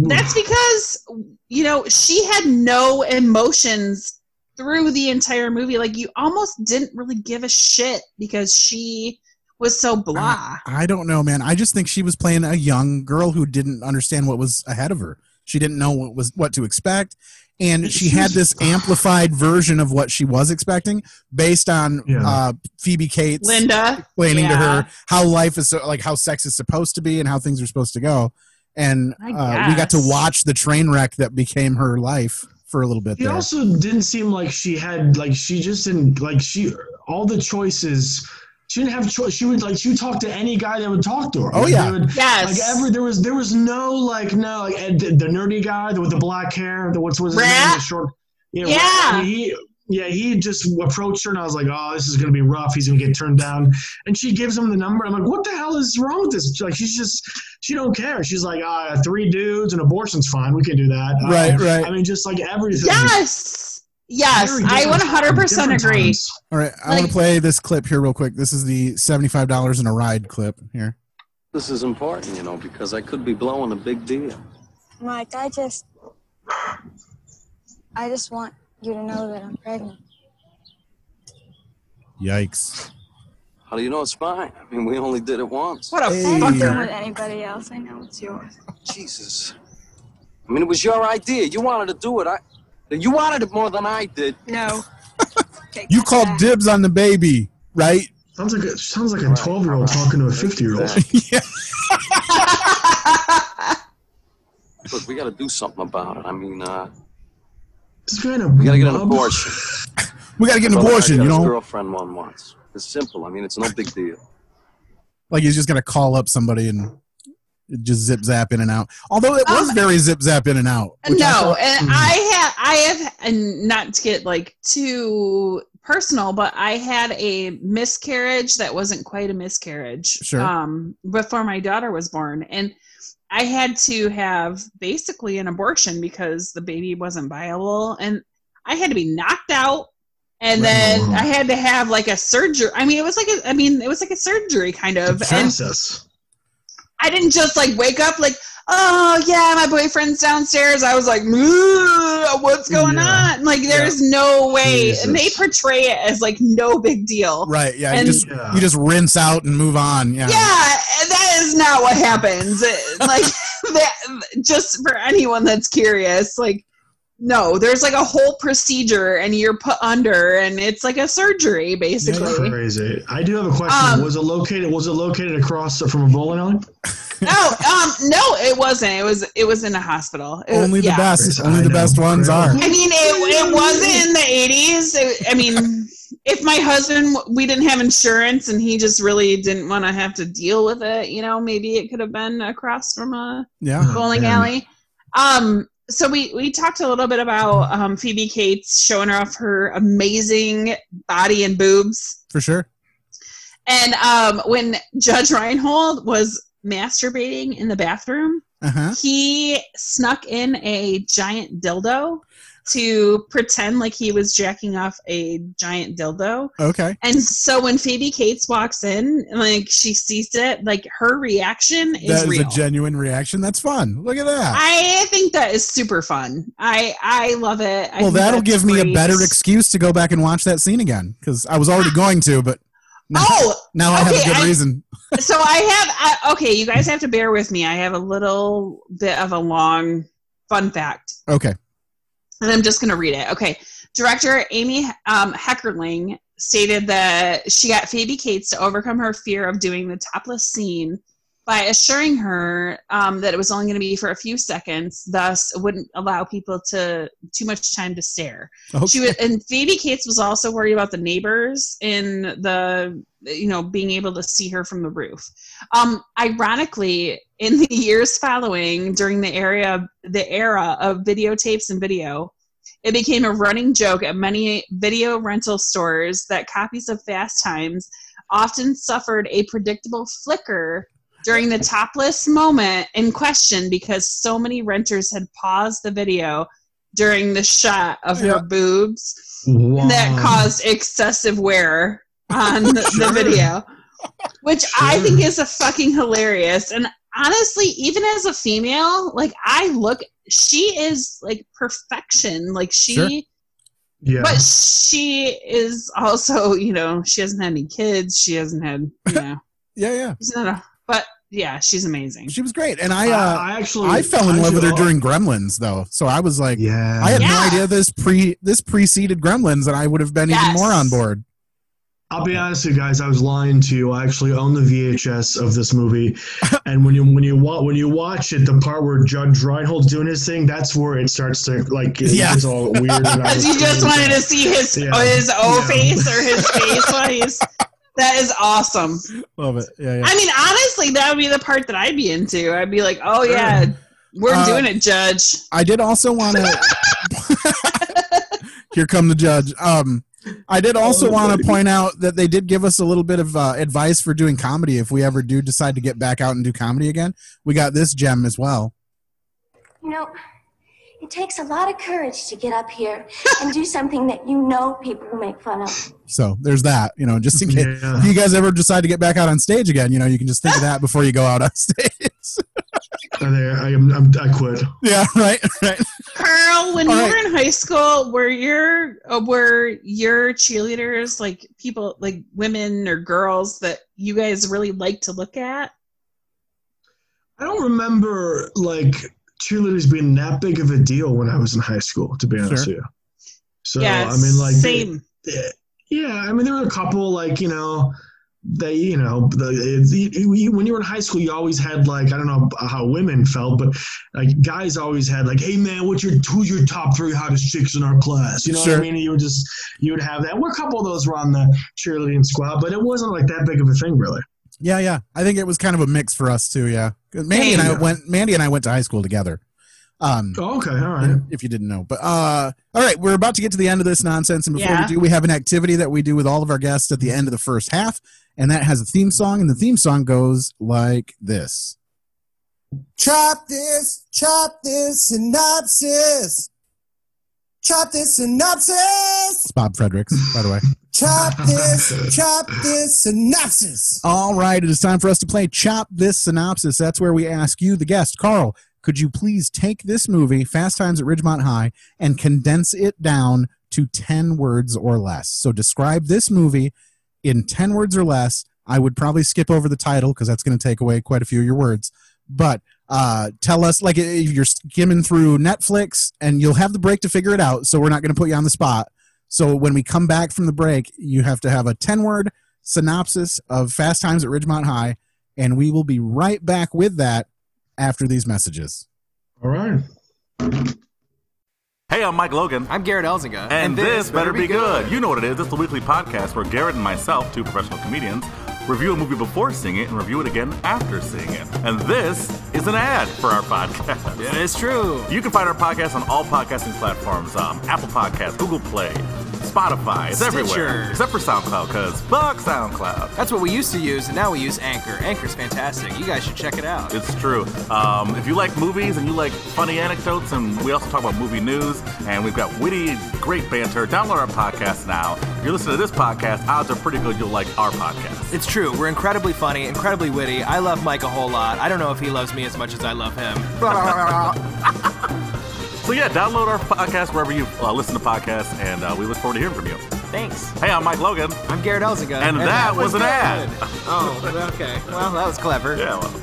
that's because you know she had no emotions through the entire movie. Like you almost didn't really give a shit because she was so blah. I don't know, man. I just think she was playing a young girl who didn't understand what was ahead of her. She didn't know what was what to expect, and she had this amplified version of what she was expecting based on uh, Phoebe Cates, Linda explaining to her how life is so, like how sex is supposed to be and how things are supposed to go. And uh, we got to watch the train wreck that became her life for a little bit She there. also didn't seem like she had like she just didn't like she all the choices. She didn't have choice. She would like she would talk to any guy that would talk to her. Oh, Like, yeah. would- Yes. Like every there was there was no like no like the, the nerdy guy with the black hair. The what's was his name? The short. Yeah. Yeah. Rat. He yeah he just approached her and I was like oh this is gonna be rough. He's gonna get turned down. And she gives him the number. I'm like what the hell is wrong with this? Like she's just she don't care. She's like ah three dudes and abortion's fine. We can do that. Right, Um, right. I mean just like everything. Yes. Yes, I different 100% agree. times. All right, I want to play this clip here real quick. This is the seventy-five dollars in a ride clip here. This is important, you know, because I could be blowing a big deal. Mike, I just. I just want you to know that I'm pregnant. Yikes! How do you know it's mine? I mean, we only did it once. What a didn't do it fucker. with anybody else. I know it's yours. Jesus. I mean, it was your idea. You wanted to do it. I, you wanted it more than I did. No. You called dibs on the baby, right? Sounds like a, sounds like a twelve year old talking to a fifty year old. yeah. Look, we got to do something about it. I mean, uh, This kind of we got to get an abortion. We got to get an abortion, got you know. girlfriend one wants. It's simple. I mean, it's no big deal. Like he's just gonna call up somebody and just zip zap in and out. Although it was Um, very zip zap in and out. which I no, thought- and I have, I have, and not to get like too personal, but I had a miscarriage that wasn't quite a miscarriage. Sure. Um, before my daughter was born, and I had to have basically an abortion because the baby wasn't viable, and I had to be knocked out. And then I had to have like a surgery. I mean, it was like a, I mean, it was like a surgery kind of. Process. I didn't just like wake up like, oh yeah, my boyfriend's downstairs. I was like, what's going Yeah. on? Like, there's no way. And they portray it as like no big deal. right, yeah. And- you just Yeah. you just rinse out and move on. Yeah. Yeah, is not what happens. Like that, just for anyone that's curious, like. No, there's like a whole procedure, and you're put under, and it's like a surgery, basically. Crazy. I do have a question. Um, was it located? Was it located across from a bowling alley? No, um, no, it wasn't. It was, it was in a hospital. It- Only the yeah. best. I Only the know. best ones are. I mean, it, it wasn't in the 80s. It- I mean, if my husband, we didn't have insurance and he just really didn't want to have to deal with it, you know, maybe it could have been across from a Yeah. bowling man. alley. Um, so we, we talked a little bit about um, Phoebe Cates showing off her amazing body and boobs. For sure. And um, when Judge Reinhold was masturbating in the bathroom, Uh-huh. he snuck in a giant dildo to pretend like he was jacking off a giant dildo. Okay. And so when Phoebe Cates walks in, like she sees it, like her reaction is That is real. a genuine reaction. That's fun. Look at that. I think that is super fun. I I love it. I well, that'll give me a better excuse to go back and watch that scene again because I was already going to, but Now, Oh, now I have a good I- reason. so I have I, okay. You guys have to bear with me. I have a little bit of a long fun fact, Okay. and I'm just going to read it. Okay, director Amy um, Heckerling stated that she got Phoebe Cates to overcome her fear of doing the topless scene by assuring her um, that it was only going to be for a few seconds, thus it wouldn't allow people to too much time to stare. She was, and Phoebe Cates was also worried about the neighbors in the you know being able to see her from the roof. Um, ironically, in the years following, during the area the era of videotapes and video, it became a running joke at many video rental stores that copies of Fast Times often suffered a predictable flicker during the topless moment in question because so many renters had paused the video during the shot of her boobs that caused excessive wear on the, the video which i think is a fucking hilarious. And honestly even as a female like i look she is like perfection. Like she Sure. Yeah. but she is also you know she hasn't had any kids. She hasn't had you know. Yeah yeah. She's not a, but yeah she's amazing she was great and I, uh, I actually I fell in love with her during Gremlins, though. So I was like, yeah, I had no idea this pre this preceded Gremlins, and I would have been even more on board. I'll be honest with you guys. I was lying to you. I actually own the VHS of this movie, and when you when you wa- when you watch it, the part where Judge Reinhold's doing his thing, that's where it starts to like it Yeah. gets all weird. and out of because you just wanted to see his Yeah. his O Yeah. face or his face while he's that is awesome Love it. Yeah, yeah. I mean, honestly, that would be the part that I'd be into. I'd be like, oh yeah, we're Uh, doing it, Judge. I did also want to. Here come the judge. Um, I did also want to point out that they did give us a little bit of uh, advice for doing comedy if we ever do decide to get back out and do comedy again. We got this gem as well. You know, it takes a lot of courage to get up here and do something that you know people will make fun of. So there's that. You know, just in case Yeah. if you guys ever decide to get back out on stage again, you know, you can just think of that before you go out on stage. There, I am. I'm, I quit. yeah, right, right. Carl, when All you right. were in high school, were your uh, were your cheerleaders like people like women or girls that you guys really like to look at? I don't remember like cheerleaders being that big of a deal when I was in high school. To be honest Sure. with you. So yeah, I mean, like same. Yeah, I mean, there were a couple like you know, they you know, the, it's, you, you- when you were in high school, you always had like I don't know how women felt, but like guys always had like, hey man, what's your who's your top three hottest chicks in our class? You know what I mean? You would just you would have that. Well, a couple of those were on the cheerleading squad, but it wasn't like that big of a thing, really. Yeah, yeah. I think it was kind of a mix for us too. Yeah, 'Cause Mandy and I Yeah. went. Mandy and I went to high school together. Um, Oh, okay, all right. if you didn't know. But uh, all right, we're about to get to the end of this nonsense, and before Yeah. we do, we have an activity that we do with all of our guests at the end of the first half, and that has a theme song, and the theme song goes like this. Chop this, chop this synopsis. Chop this synopsis. It's Bob Fredericks, by the way. Chop this, chop this synopsis. All right, it is time for us to play Chop This Synopsis. That's where we ask you, the guest, Carl, could you please take this movie, Fast Times at Ridgemont High, and condense it down to 10 words or less? So describe this movie in 10 words or less. I would probably skip over the title because that's going to take away quite a few of your words. But uh, tell us, like, if you're skimming through Netflix and you'll have the break to figure it out. So we're not going to put you on the spot. So when we come back from the break, you have to have a 10 word synopsis of Fast Times at Ridgemont High, and we will be right back with that after these messages. All right. Hey, I'm Mike Logan. I'm Garrett Elzinga. And, this better be good. You know what it is. It's the weekly podcast where Garrett and myself, two professional comedians, review a movie before seeing it and review it again after seeing it. And this is an ad for our podcast. It is true. You can find our podcast on all podcasting platforms um, Apple Podcasts, Google Play, Spotify. It's Stitcher. everywhere. Except for SoundCloud, because fuck SoundCloud. That's what we used to use, and now we use Anchor. Anchor's fantastic. You guys should check it out. It's true. Um, if you like movies and you like funny anecdotes, and we also talk about movie news, and we've got witty, great banter, download our podcast now. If you're listening to this podcast, odds are pretty good you'll like our podcast. It's true. We're incredibly funny, incredibly witty. I love Mike a whole lot. I don't know if he loves me as much as I love him. So yeah, download our podcast wherever you uh, listen to podcasts, and uh, we look forward to hearing from you. Thanks. Hey, I'm Mike Logan. I'm Garrett Elzinga. And, that, was an ad. good. Oh, okay. Well, that was clever. Yeah, well.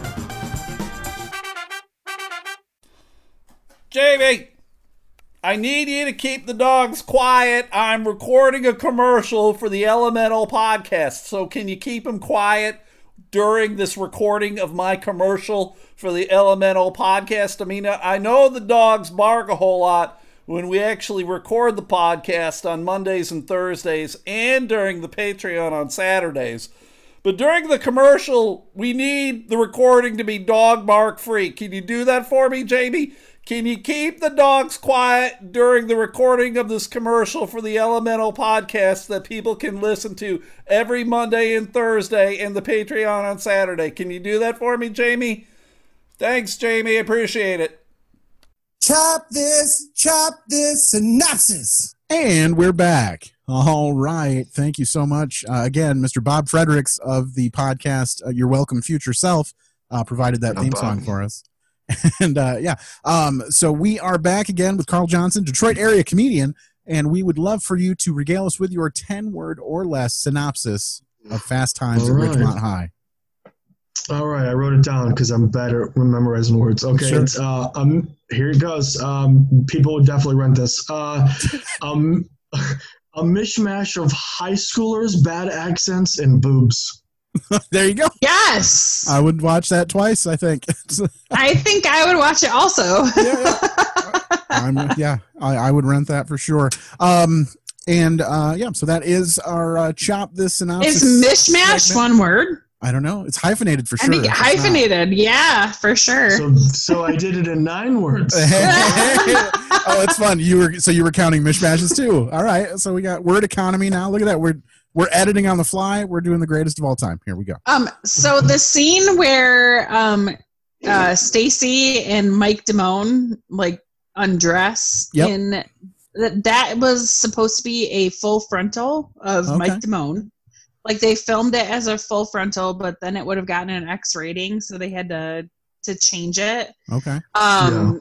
Jamie, I need you to keep the dogs quiet. I'm recording a commercial for the Elemental podcast. So can you keep them quiet during this recording of my commercial for the Elemental podcast? I mean, I know the dogs bark a whole lot when we actually record the podcast on Mondays and Thursdays and during the Patreon on Saturdays. But during the commercial, we need the recording to be dog bark free. Can you do that for me, Jamie? Can you keep the dogs quiet during the recording of this commercial for the Elemental podcast that people can listen to every Monday and Thursday and the Patreon on Saturday? Can you do that for me, Jamie? Thanks, Jamie. Appreciate it. Chop this, chop this synopsis. And we're back. All right. Thank you so much. Uh, again, Mr. Bob Fredericks of the podcast uh, Your Welcome Future Self uh, provided that No theme problem. song for us. and uh, yeah, um, so we are back again with Carl Johnson, Detroit area comedian, and we would love for you to regale us with your 10 word or less synopsis of Fast Times at. Ridgemont High. All right, I wrote it down because I'm better at memorizing words. Okay, Sure. it's, uh, um, here it goes. Um, people would definitely rent this. Uh, um, a mishmash of high schoolers, bad accents, and boobs. there you go. Yes. I would watch that twice, I think. I think I would watch it also. I'm, yeah, I, I would rent that for sure. Um, and uh, yeah, so that is our uh, chop this synopsis. Is mishmash segment. one word? I don't know. It's hyphenated for I sure. think If it's not- hyphenated. Yeah, for sure. So, so I did it in nine words. oh, it's fun. You were so you were counting mishmashes too. All right. So we got word economy now. Look at that. We're we're editing on the fly. We're doing the greatest of all time. Here we go. Um, so the scene where um, uh, Stacy and Mike Damone like undress Yep. in that that was supposed to be a full frontal of Okay. Mike Damone. Like they filmed it as a full frontal, but then it would have gotten an X rating, so they had to to change it. Okay. Um,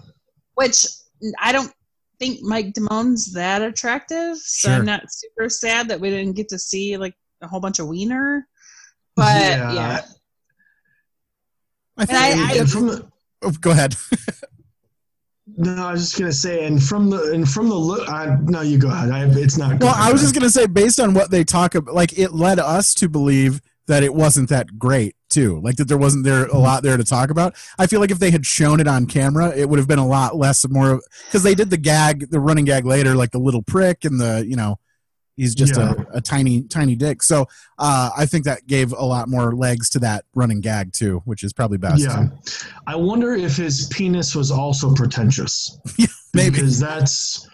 which I don't think Mike Damone's that attractive, so Sure. I'm not super sad that we didn't get to see like a whole bunch of wiener. But Yeah. yeah, I And I- And- I- from the, Oh, go ahead. no, I was just gonna say, and from the and from the look, I, no, you go ahead. I, it's not. Well, I was just gonna say, based on what they talk about, like it led us to believe that it wasn't that great too. Like that there wasn't there a lot there to talk about. I feel like if they had shown it on camera, it would have been a lot less more because they did the gag, the running gag later, like the little prick and the you know, he's just Yeah. a, a tiny tiny dick. So uh, I think that gave a lot more legs to that running gag too, which is probably best. Yeah, I wonder if his penis was also pretentious. maybe. because that's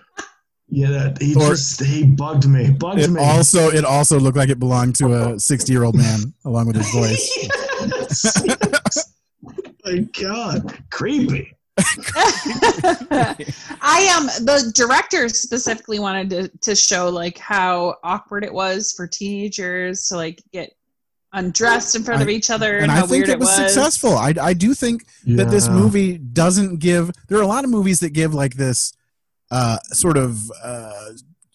yeah. That he Or- just he bugged me. Bugged It me. also it also looked like it belonged to a sixty year old man along with his voice. My God, creepy. I am. the director specifically wanted to to show like how awkward it was for teenagers to like get undressed in front of I- each other and and, I how think weird it was, successful. I, I do think that this movie doesn't give. There are a lot of movies that give like this uh, sort of uh,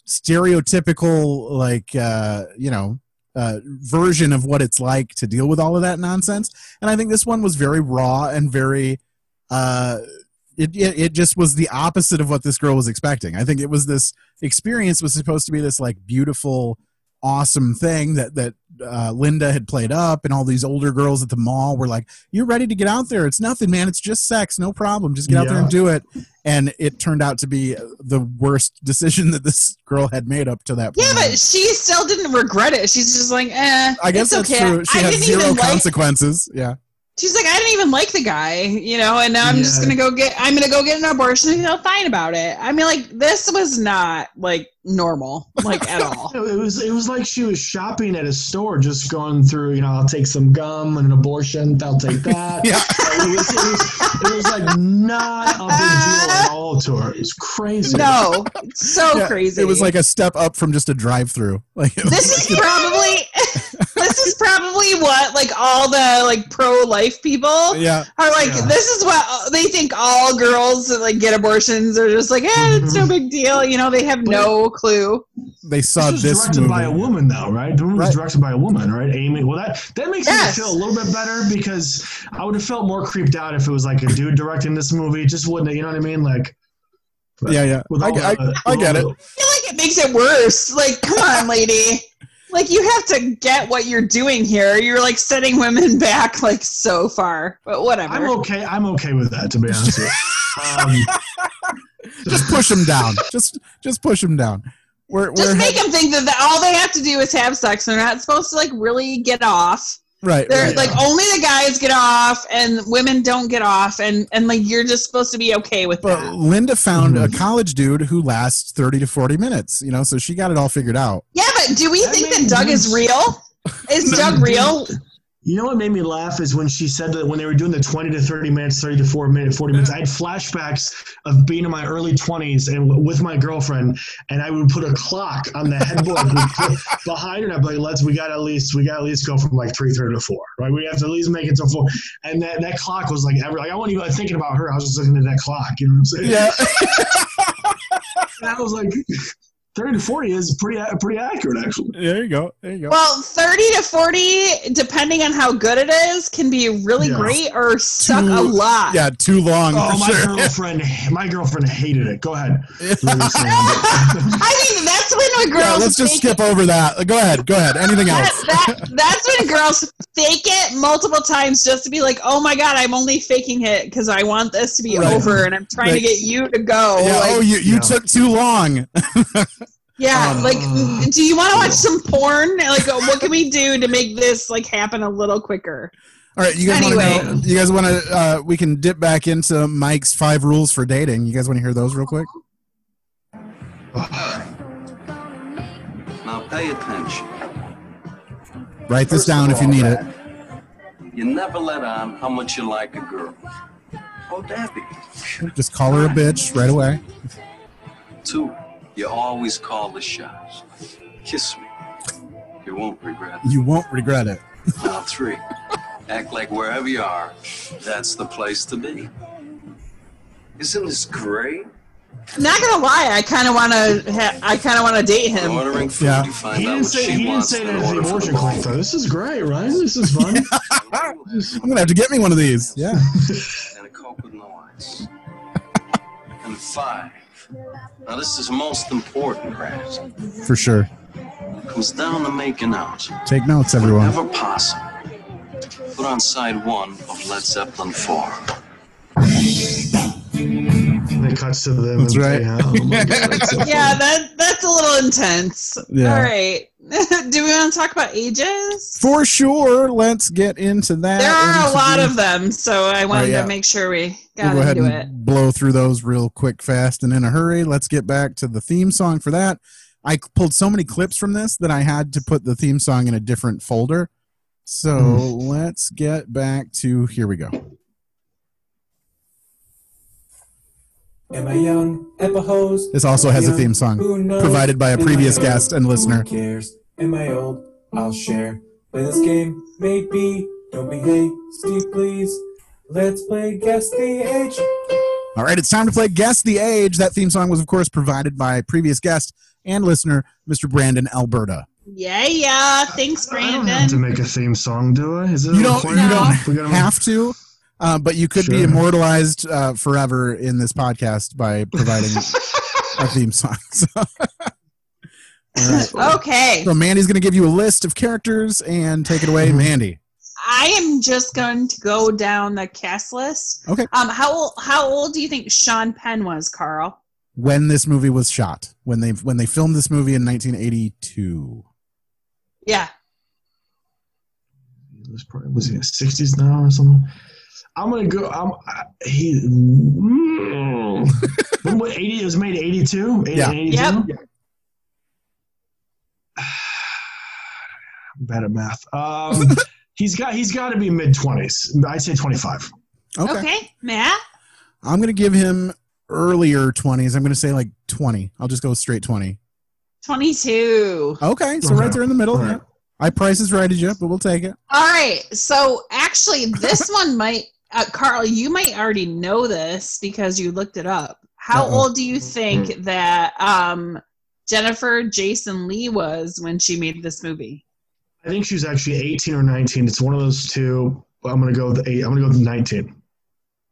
stereotypical, like uh, you know, uh, version of what it's like to deal with all of that nonsense. And I think this one was very raw and very. Uh, it, it it just was the opposite of what this girl was expecting. I think it was this experience was supposed to be this like beautiful, awesome thing that that uh, Linda had played up, and all these older girls at the mall were like, "You're ready to get out there. It's nothing, man. It's just sex. No problem. Just get out there and do it." And it turned out to be the worst decision that this girl had made up to that point. Yeah, but she still didn't regret it. She's just like, eh. I guess it's that's okay. true. She I had zero even like. consequences. Yeah. She's like, I didn't even like the guy, you know, and now I'm just gonna go get. I'm gonna go get an abortion and feel fine about it. I mean, like this was not like normal, like at all. It was it was like she was shopping at a store, just going through. You know, I'll take some gum and an abortion. I'll take that. Yeah. It was, it, was, it was like not a big deal at all to her. It was crazy. No, it's so Yeah, crazy. It was like a step up from just a drive-through. Like was this is probably this is probably what like all the like pro-life people Yeah. are like. Yeah. This is what they think all girls that like get abortions are just like, eh, it's no big deal. You know, they have no clue. they saw this was this, directed movie. by a woman, though, right? The movie was directed by a woman, right? Amy. Well, that that makes Yes. me feel a little bit better because I would have felt more creeped out if it was like a dude directing this movie. It just wouldn't. You know what I mean? Like. Yeah, yeah. I, all I, the- I get it. I feel like it makes it worse. Like, come on, lady. Like, you have to get what you're doing here. You're like setting women back like so far. But whatever. I'm okay. I'm okay with that, to be honest with you. Um, Just push them down. Just just push them down. We're, we're Just make head- them think that the, all they have to do is have sex. They're not supposed to like really get off. right. They're right. like only the guys get off, and women don't get off, and and like you're just supposed to be okay with But that. Linda found Mm-hmm. a college dude who lasts 30 to 40 minutes, you know, so she got it all figured out. Yeah, but do we That think that Doug is real? Is Doug real? You know what made me laugh is when she said that when they were doing the 20 to 30 minutes, 30 to 4 minute, 40 minutes, I had flashbacks of being in my early 20s and w- with my girlfriend, and I would put a clock on the headboard behind her, and I'd be like, let's, we got at least, we got at least go from like 3.30 to 4, right? We have to at least make it to 4. And that, that clock was like, ever, like, I wasn't even thinking about her. I was just looking at that clock, you know what I'm saying? Yeah. And I was like, 30 to 40 is pretty, uh, pretty accurate, actually. there you go. There you go. Well, 30 to 40, depending on how good it is, can be really Yeah. great or suck Too- a lot. Yeah, too long. Oh, for my sure. girlfriend, my girlfriend hated it. Go ahead. I mean, that's when a girls Yeah, let's just fake skip over that. Go ahead. Go ahead. Anything That, else? that, that's when girls fake it multiple times just to be like, oh my god, I'm only faking it because I want this to be Right. over and I'm trying Like- to get you to go. Yeah, oh, Like, oh, you, you Yeah. took too long. yeah, Uh, like, do you want to watch some porn? Like, what can we do to make this like happen a little quicker? All right, you guys Anyway. want to? You guys want to? Uh, we can dip back into Mike's five rules for dating. You guys want to hear those real quick? Now pay attention. Write this First down if you all, need it. You never let on how much you like a girl. Oh, Debbie. Just call her a bitch right away. Two, you always call the shots. Kiss me. You won't regret it. You won't regret it. Now, three, act like wherever you are, that's the place to be. Isn't this great? Not gonna lie, I kind of want to. Ha- I kind of want to date him. Ordering food, Yeah. you find He out didn't what say she he didn't say in that at order for abortion the clinic. This is great, right? This is fun. I'm gonna have to get me one of these. Yeah. and a Coke with no ice. and five. Now this is most important, Raz. For sure. Comes down to making out. Take notes, everyone. Whenever possible. Put on side one of Led Zeppelin 4. It cuts to them. That's and right. say, oh God, so Yeah, that that's a little intense. Yeah. All right. do we want to talk about ages? For sure. Let's get into that. There are a lot of them, so I wanted oh, yeah. to make sure we We'll go ahead into and it. blow through those real quick, fast, and in a hurry. Let's get back to the theme song for that. I pulled so many clips from this that I had to put the theme song in a different folder. So hmm. let's get back to here we go. Am I young? Am hose? This also has a theme song Who knows? provided by a Am previous guest and listener. Who cares? Am I old? I'll share. Play this game, maybe. Don't be hasty, please. Let's play guess the age. All right, it's time to play Guess the Age. That theme song was, of course, provided by previous guest and listener, Mr. Brandon Alberta. Yeah, yeah. Thanks, I don't have to make a theme song, do I? Is it You don't, you don't have to, uh, but you could be immortalized uh, forever in this podcast by providing a theme song. So, All right. Okay. So Mandy's going to give you a list of characters and take it away, Mandy. I am just going to go down the cast list. Okay. Um, how old, how old do you think Sean Penn was, Carl? When this movie was shot, when they when they filmed this movie in 1982. Yeah. was probably was he in his sixties now or something? I'm gonna go. I'm I, he. Mm, what, 80, it was made eighty two. Yeah. Yep. I'm bad at math. Um, he's got he's got to be mid twenties. I'd say twenty five. Okay. Okay, Matt. I'm going to give him earlier 20s. I'm going to say like 20. I'll just go straight 20. Twenty-two. Okay, so right there in the middle. All right. Yeah. I price is righted you, but we'll take it. All right. So actually, this one might, uh, Carl, you might already know this because you looked it up. How Uh-oh. old do you think that um, Jennifer Jason Leigh was when she made this movie? I think she was actually 18 or 19. It's one of those two. but I'm gonna go with eight. I'm gonna go with 19.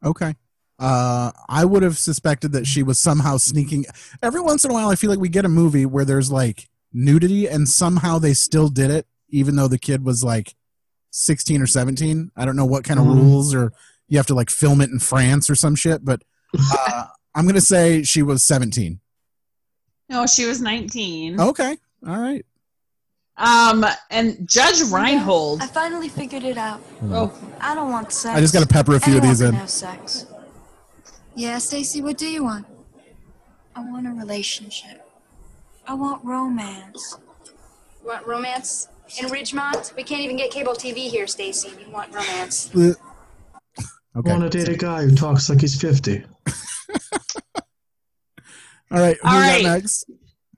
Okay. Uh, I would have suspected that she was somehow sneaking. Every once in a while, I feel like we get a movie where there's like nudity, and somehow they still did it, even though the kid was like 16 or 17. I don't know what kind of Mhm. rules, or you have to like film it in France or some shit. But uh, I'm gonna say she was 17. No, she was 19. Okay. All right. Um, and Judge Reinhold. I finally figured it out. Oh, I don't want sex. I just gotta pepper a few of Anyone these can in. Have sex. Yeah, Stacy, what do you want? I want a relationship. I want romance. You want romance in Ridgemont? We can't even get cable TV here, Stacy. You want romance? Okay. I want to date a guy who talks like he's 50. All right. Who All we right. got next?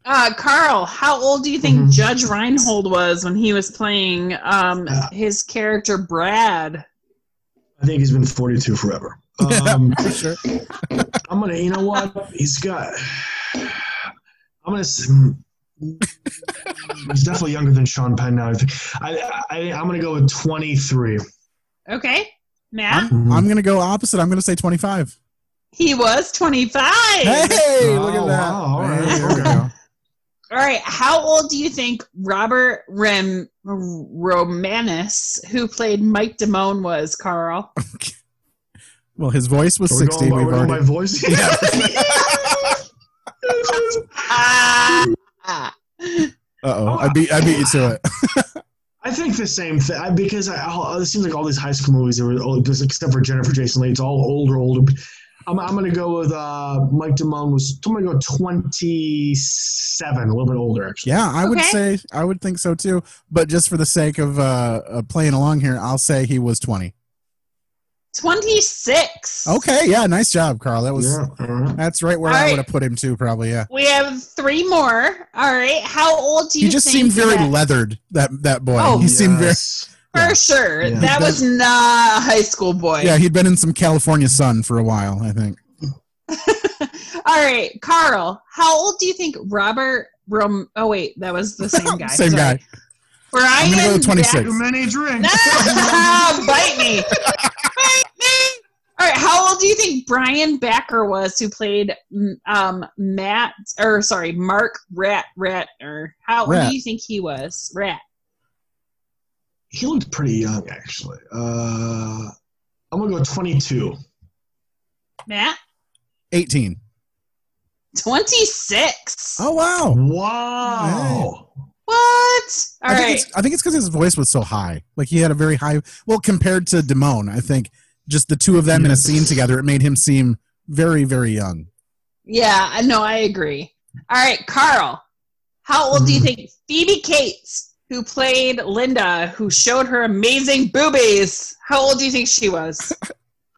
Uh, Carl, how old do you think Judge Reinhold was when he was playing um his character Brad? I think he's been 42 forever. Um, sure. I'm gonna. You know what? He's got. I'm gonna. S- hmm. He's definitely younger than Sean Penn now. I, I, I, I'm gonna go with 23. Okay, Matt. I'm, I'm gonna go opposite. I'm gonna say 25. He was 25. Hey, look at Oh, that. wow, all right, Hey, there we okay. go. All right, how old do you think Robert Rem Romanus, who played Mike Damone, was? Carl. Well, his voice was Are we 60. going We've we're going already. by voice? Ah. Uh oh. I beat. I beat you to it. I think the same thing because I, all, it seems like all these high school movies are old, except for Jennifer Jason Leigh. It's all older, older. I'm, I'm gonna go with uh, Mike Damone was. I'm gonna go 27, a little bit older actually. Yeah, I would say I would think so too. But just for the sake of uh, uh, playing along here, I'll say he was 20. 26. Okay. Yeah. Nice job, Carl. That was. Yeah. That's right where All I right. would have put him too. Probably. Yeah. We have three more. All right. How old do you He just think seemed very that- leathered. That that boy. Oh, he seemed very. Yes. For sure. Yeah. That was not a high school boy. Yeah, he'd been in some California sun for a while. I think. All right, Carl. How old do you think Robert Rom? Oh wait, that was the same guy. Same Sorry. guy. Brian. I'm gonna go with 26. Too many drinks. Ah, bite me. Bite me. All right. How old do you think Brian Backer was, who played mm, um Matt or sorry Mark Rat Ratner? How old Rat. do you think he was? Rat. He looked pretty young actually. Uh, I'm gonna go 22. Matt. 18. Twenty six. Oh wow. Wow. What? All I think right. it's I think it's because his voice was so high. Like he had a very high. Well, compared to Damone, I think just the two of them in a scene together, it made him seem very very young. Yeah, I know. I agree. All right, Carl. How old do you think Phoebe Cates, who played Linda, who showed her amazing boobies, how old do you think she was?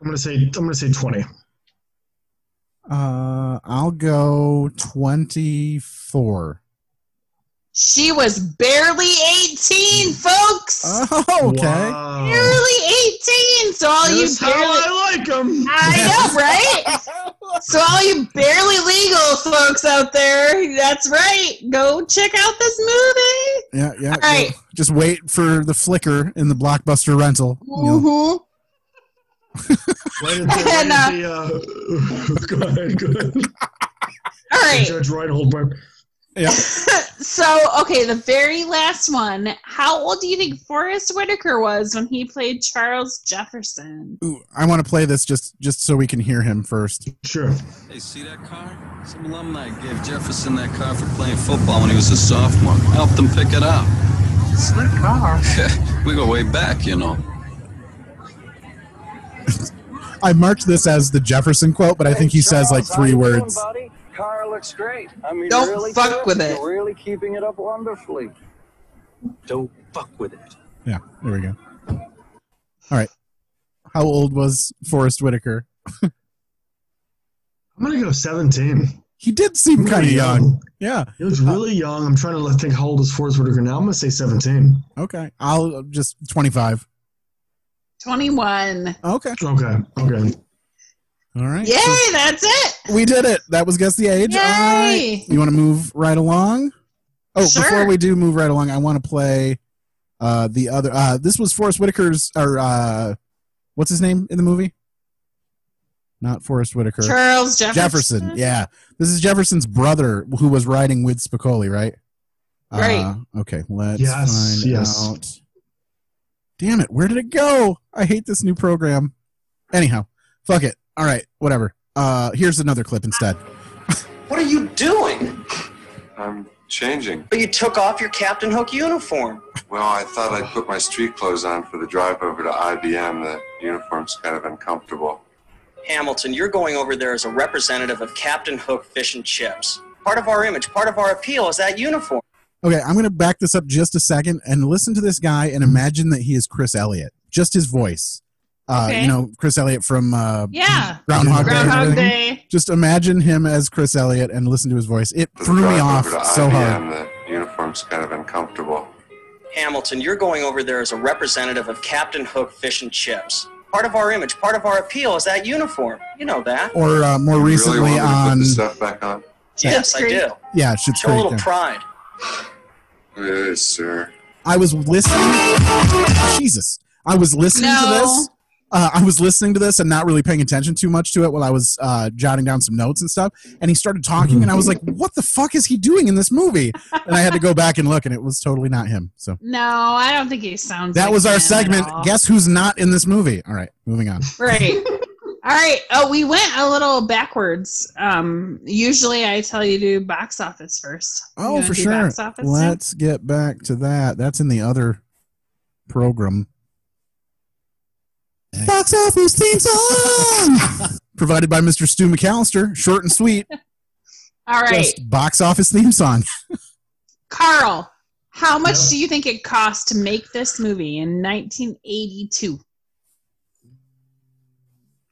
I'm gonna say I'm gonna say 20. Uh, I'll go 24. She was barely 18, folks. Oh, okay. Wow. Barely 18. So all you That's how barely I like them. I know, right? so all you barely legal folks out there, that's right. Go check out this movie. Yeah, yeah. All right. Just wait for the flicker in the blockbuster rental. You know. Mhm. Right at And, at the uh, go ahead, go ahead. All right. Judge Reinhold. but- Yeah. so, okay, the very last one. How old do you think Forest Whitaker was when he played Charles Jefferson? Ooh, I want to play this just just so we can hear him first. Sure. Hey, see that car? Some alumni gave Jefferson that car for playing football when he was a sophomore. Helped him pick it up. Slick car. we go way back, you know. I marked this as the Jefferson quote, but I think he says like three words. buddy? Car looks great. I mean, Don't really fuck good. with it. You're really keeping it up wonderfully. Don't fuck with it. Yeah, there we go. All right. How old was Forest Whitaker? I'm gonna go 17. He did seem kind of young. young. Yeah. He looks really young. I'm trying to think how old is Forest Whitaker now. I'm gonna say 17. Okay. I'll just 25. 21. Okay. Okay. Okay. All right. Yay, so that's it. we did it. That was guess the age. All right. Yay. You want to move right along? Oh, Sure. before we do move right along, I want to play uh the other uh this was Forest Whitaker's or uh what's his name in the movie? Not Forest Whitaker. Charles Jefferson. Yeah. This is Jefferson's brother who was riding with Spicoli, right? Right. Uh, okay, let's Yes, find yes. out. Damn it, where did it go? I hate this new program. Anyhow, fuck it. All right, whatever. Uh here's another clip instead. What are you doing? I'm changing. But you took off your Captain Hook uniform. Well, I thought I'd put my street clothes on for the drive over to IBM. The uniform's kind of uncomfortable. Hamilton, you're going over there as a representative of Captain Hook Fish and Chips. Part of our image, part of our appeal is that uniform. Okay, I'm going to back this up just a second and listen to this guy and imagine that he is Chris Elliott. Just his voice. Uh, Okay. You know, Chris Elliott from uh, Yeah. Groundhog, Day Groundhog everything. Day. Just imagine him as Chris Elliott and listen to his voice. It the threw me off over to so hard. IBM, the uniform's kind of uncomfortable. Hamilton, you're going over there as a representative of Captain Hook Fish and Chips. Part of our image, part of our appeal is that uniform. You know that. Or uh, more You recently really want put on, the stuff back on? Yes, I do. yeah, Schitt's Show a little yeah. pride. Yes, sir. I was listening. Jesus, I was listening to this. Uh, I was listening to this and not really paying attention too much to it while I was uh, jotting down some notes and stuff. And he started talking, and I was like, "What the fuck is he doing in this movie?" And I had to go back and look, and it was totally not him. So No, I don't think he sounds. that like was our at segment. Guess who's not in this movie? All right, moving on. Right. All right. Oh, we went a little backwards. Um, usually I tell you to do box office first. Oh, for sure. Box office? Let's get back to that. That's in the other program. Box office theme song provided by Mr. Stu McAllister. Short and sweet. All right, Just box office theme song. Carl. How much do you think it cost to make this movie in 1982?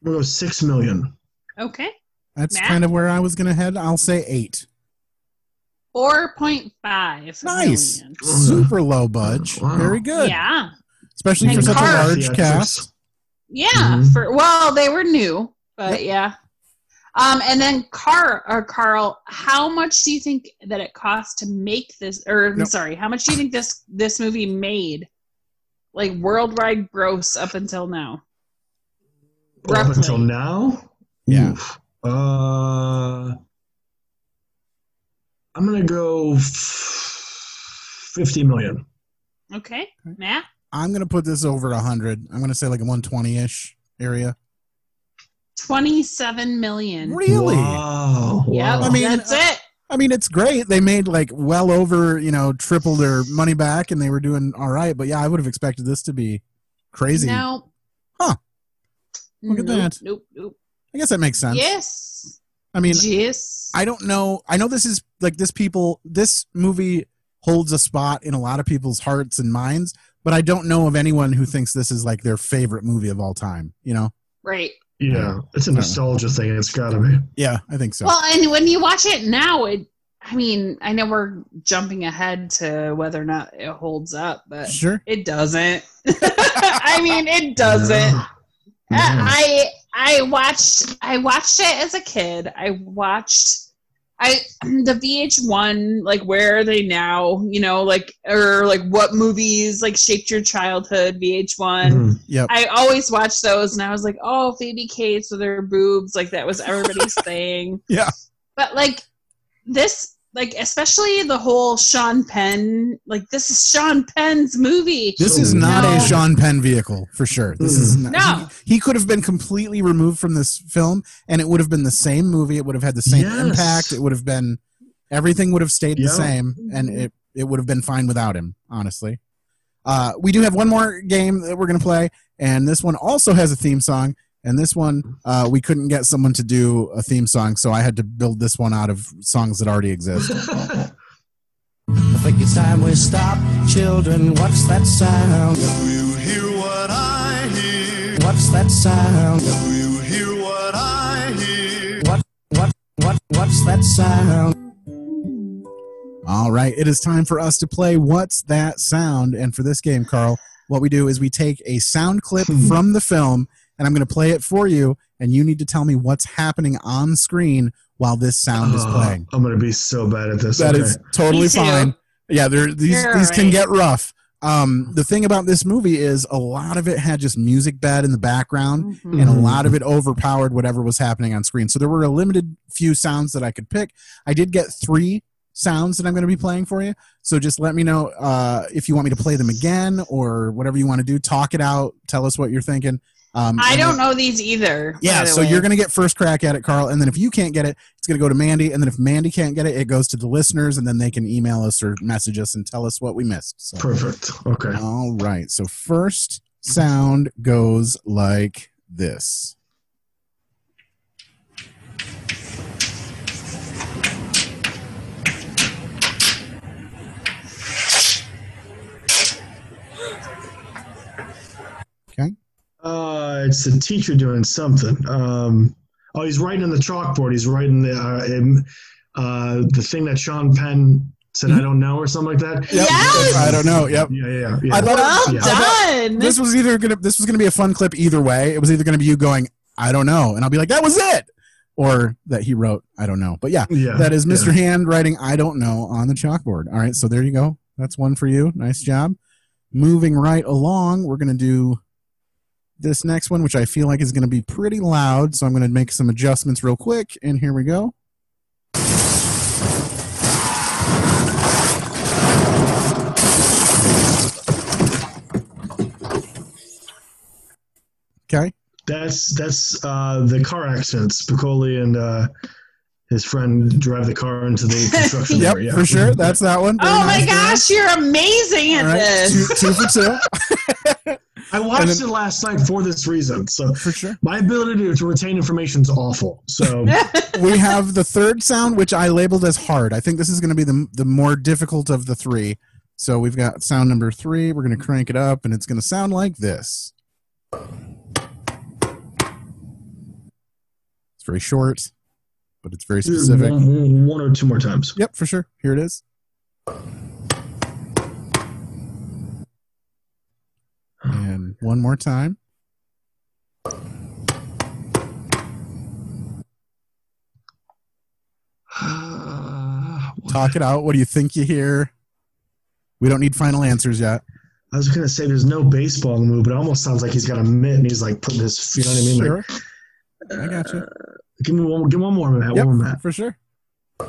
We'll go six million. Okay, That's Matt? kind of where I was gonna head. I'll say eight. 4.5. Nice. million. Super low budge. Wow. Very good. Yeah. Especially And for such a large cast. Yeah. Mhm. For well, they were new, but yeah. Um, and then Carl or Carl, how much do you think that it cost to make this? Or I'm Nope. sorry, how much do you think this this movie made, like worldwide gross up until now? Up until now? Yeah. Oof. Uh, I'm gonna go fifty million. Okay, Matt. I'm gonna put this over hundred. I'm gonna say like a 120 ish area. Twenty-seven million. Really? Wow. Yep. I mean, that's uh, it. I mean, it's great. They made like well over, you know, triple their money back, and they were doing all right. But yeah, I would have expected this to be crazy. No. Huh. Look at that. Nope. Nope. I guess that makes sense. Yes. I mean, yes. I don't know. I know this is like this people. This movie holds a spot in a lot of people's hearts and minds, but I don't know of anyone who thinks this is like their favorite movie of all time. You know? Right. Yeah, it's a nostalgia thing. It's got to be. Yeah, I think so. Well, and when you watch it now, it. I mean, I know we're jumping ahead to whether or not it holds up, but Sure. it doesn't. I mean, it doesn't. I I watched I watched it as a kid. I watched I the VH1 like where are they now? You know, like or like what movies like shaped your childhood? VH1. Mhm. Yep. I always watched those, and I was like, oh, Phoebe Cates with her boobs, like that was everybody's thing. Yeah. But like this, like especially the whole Sean Penn, like this is Sean Penn's movie. This is not No. a Sean Penn vehicle for sure. This is not, No. he, he could have been completely removed from this film, and it would have been the same movie. It would have had the same Yes. impact. It would have been everything would have stayed Yeah. the same, and it it would have been fine without him. Honestly, uh, we do have one more game that we're gonna play, and this one also has a theme song. And this one, uh, we couldn't get someone to do a theme song, so I had to build this one out of songs that already exist. I think it's time we stop. Children, what's that sound? Do you hear what I hear? What's that sound? Do you hear what I hear? What, what, what, what's that sound? All right, it is time for us to play What's That Sound? And for this game, Carl, what we do is we take a sound clip from the film and I'm going to play it for you, and you need to tell me what's happening on screen while this sound is Oh, playing. I'm gonna be so bad at this. That okay. is totally fine. Yeah, these You're these can get rough. Um, the thing about this movie is a lot of it had just music bed in the background, Mhm. and a lot of it overpowered whatever was happening on screen. So there were a limited few sounds that I could pick. I did get three sounds that I'm going to be playing for you. So just let me know uh, if you want me to play them again or whatever you want to do. Talk it out. Tell us what you're thinking. Um, I don't know these either. Yeah, the so way. you're going to get first crack at it, Carl. And then if you can't get it, it's going to go to Mandy. And then if Mandy can't get it, it goes to the listeners, and then they can email us or message us and tell us what we missed. So, Perfect. Okay. all right. So first sound goes like this. Okay. Uh, it's the teacher doing something. Um, oh, he's writing on the chalkboard. He's writing the uh, in, uh, the thing that Sean Penn said, "I don't know" or something like that. Yep. I don't know. Yep. Yeah, yeah, yeah. I thought, Well I thought done. this was either gonna this was gonna be a fun clip either way. It was either gonna be you going, I don't know, and I'll be like, that was it, or that he wrote, I don't know. But yeah, Yeah, that is Mr. yeah. Hand writing, I don't know on the chalkboard. All right, so there you go. That's one for you. Nice job. Moving right along, we're gonna do this next one, which I feel like is gonna be pretty loud. So I'm gonna make some adjustments real quick, and here we go. Okay. That's that's uh, the car accident. Spicoli and uh, his friend drive the car into the construction. Yep, area. for sure. That's that one. Very Oh my nice, Dan. gosh, you're amazing at All right, this. two, two for two. I watched then- it last night for this reason. So For sure. my ability to, retain information is awful. So we have the third sound, which I labeled as hard. I think this is going to be the the more difficult of the three. So we've got sound number three. We're going to crank it up, and it's going to sound like this. It's very short, but it's very specific. one or two more times. Yep, for sure. Here it is. And one more time. Talk it out. What do you think you hear? We don't need final answers yet. I was gonna say there's no baseball in the movie, but it almost sounds like he's got a mitt and he's like putting his. You know what I mean? Sure. Like, I got you. give me one. Give one more. Yep, One more, for sure. I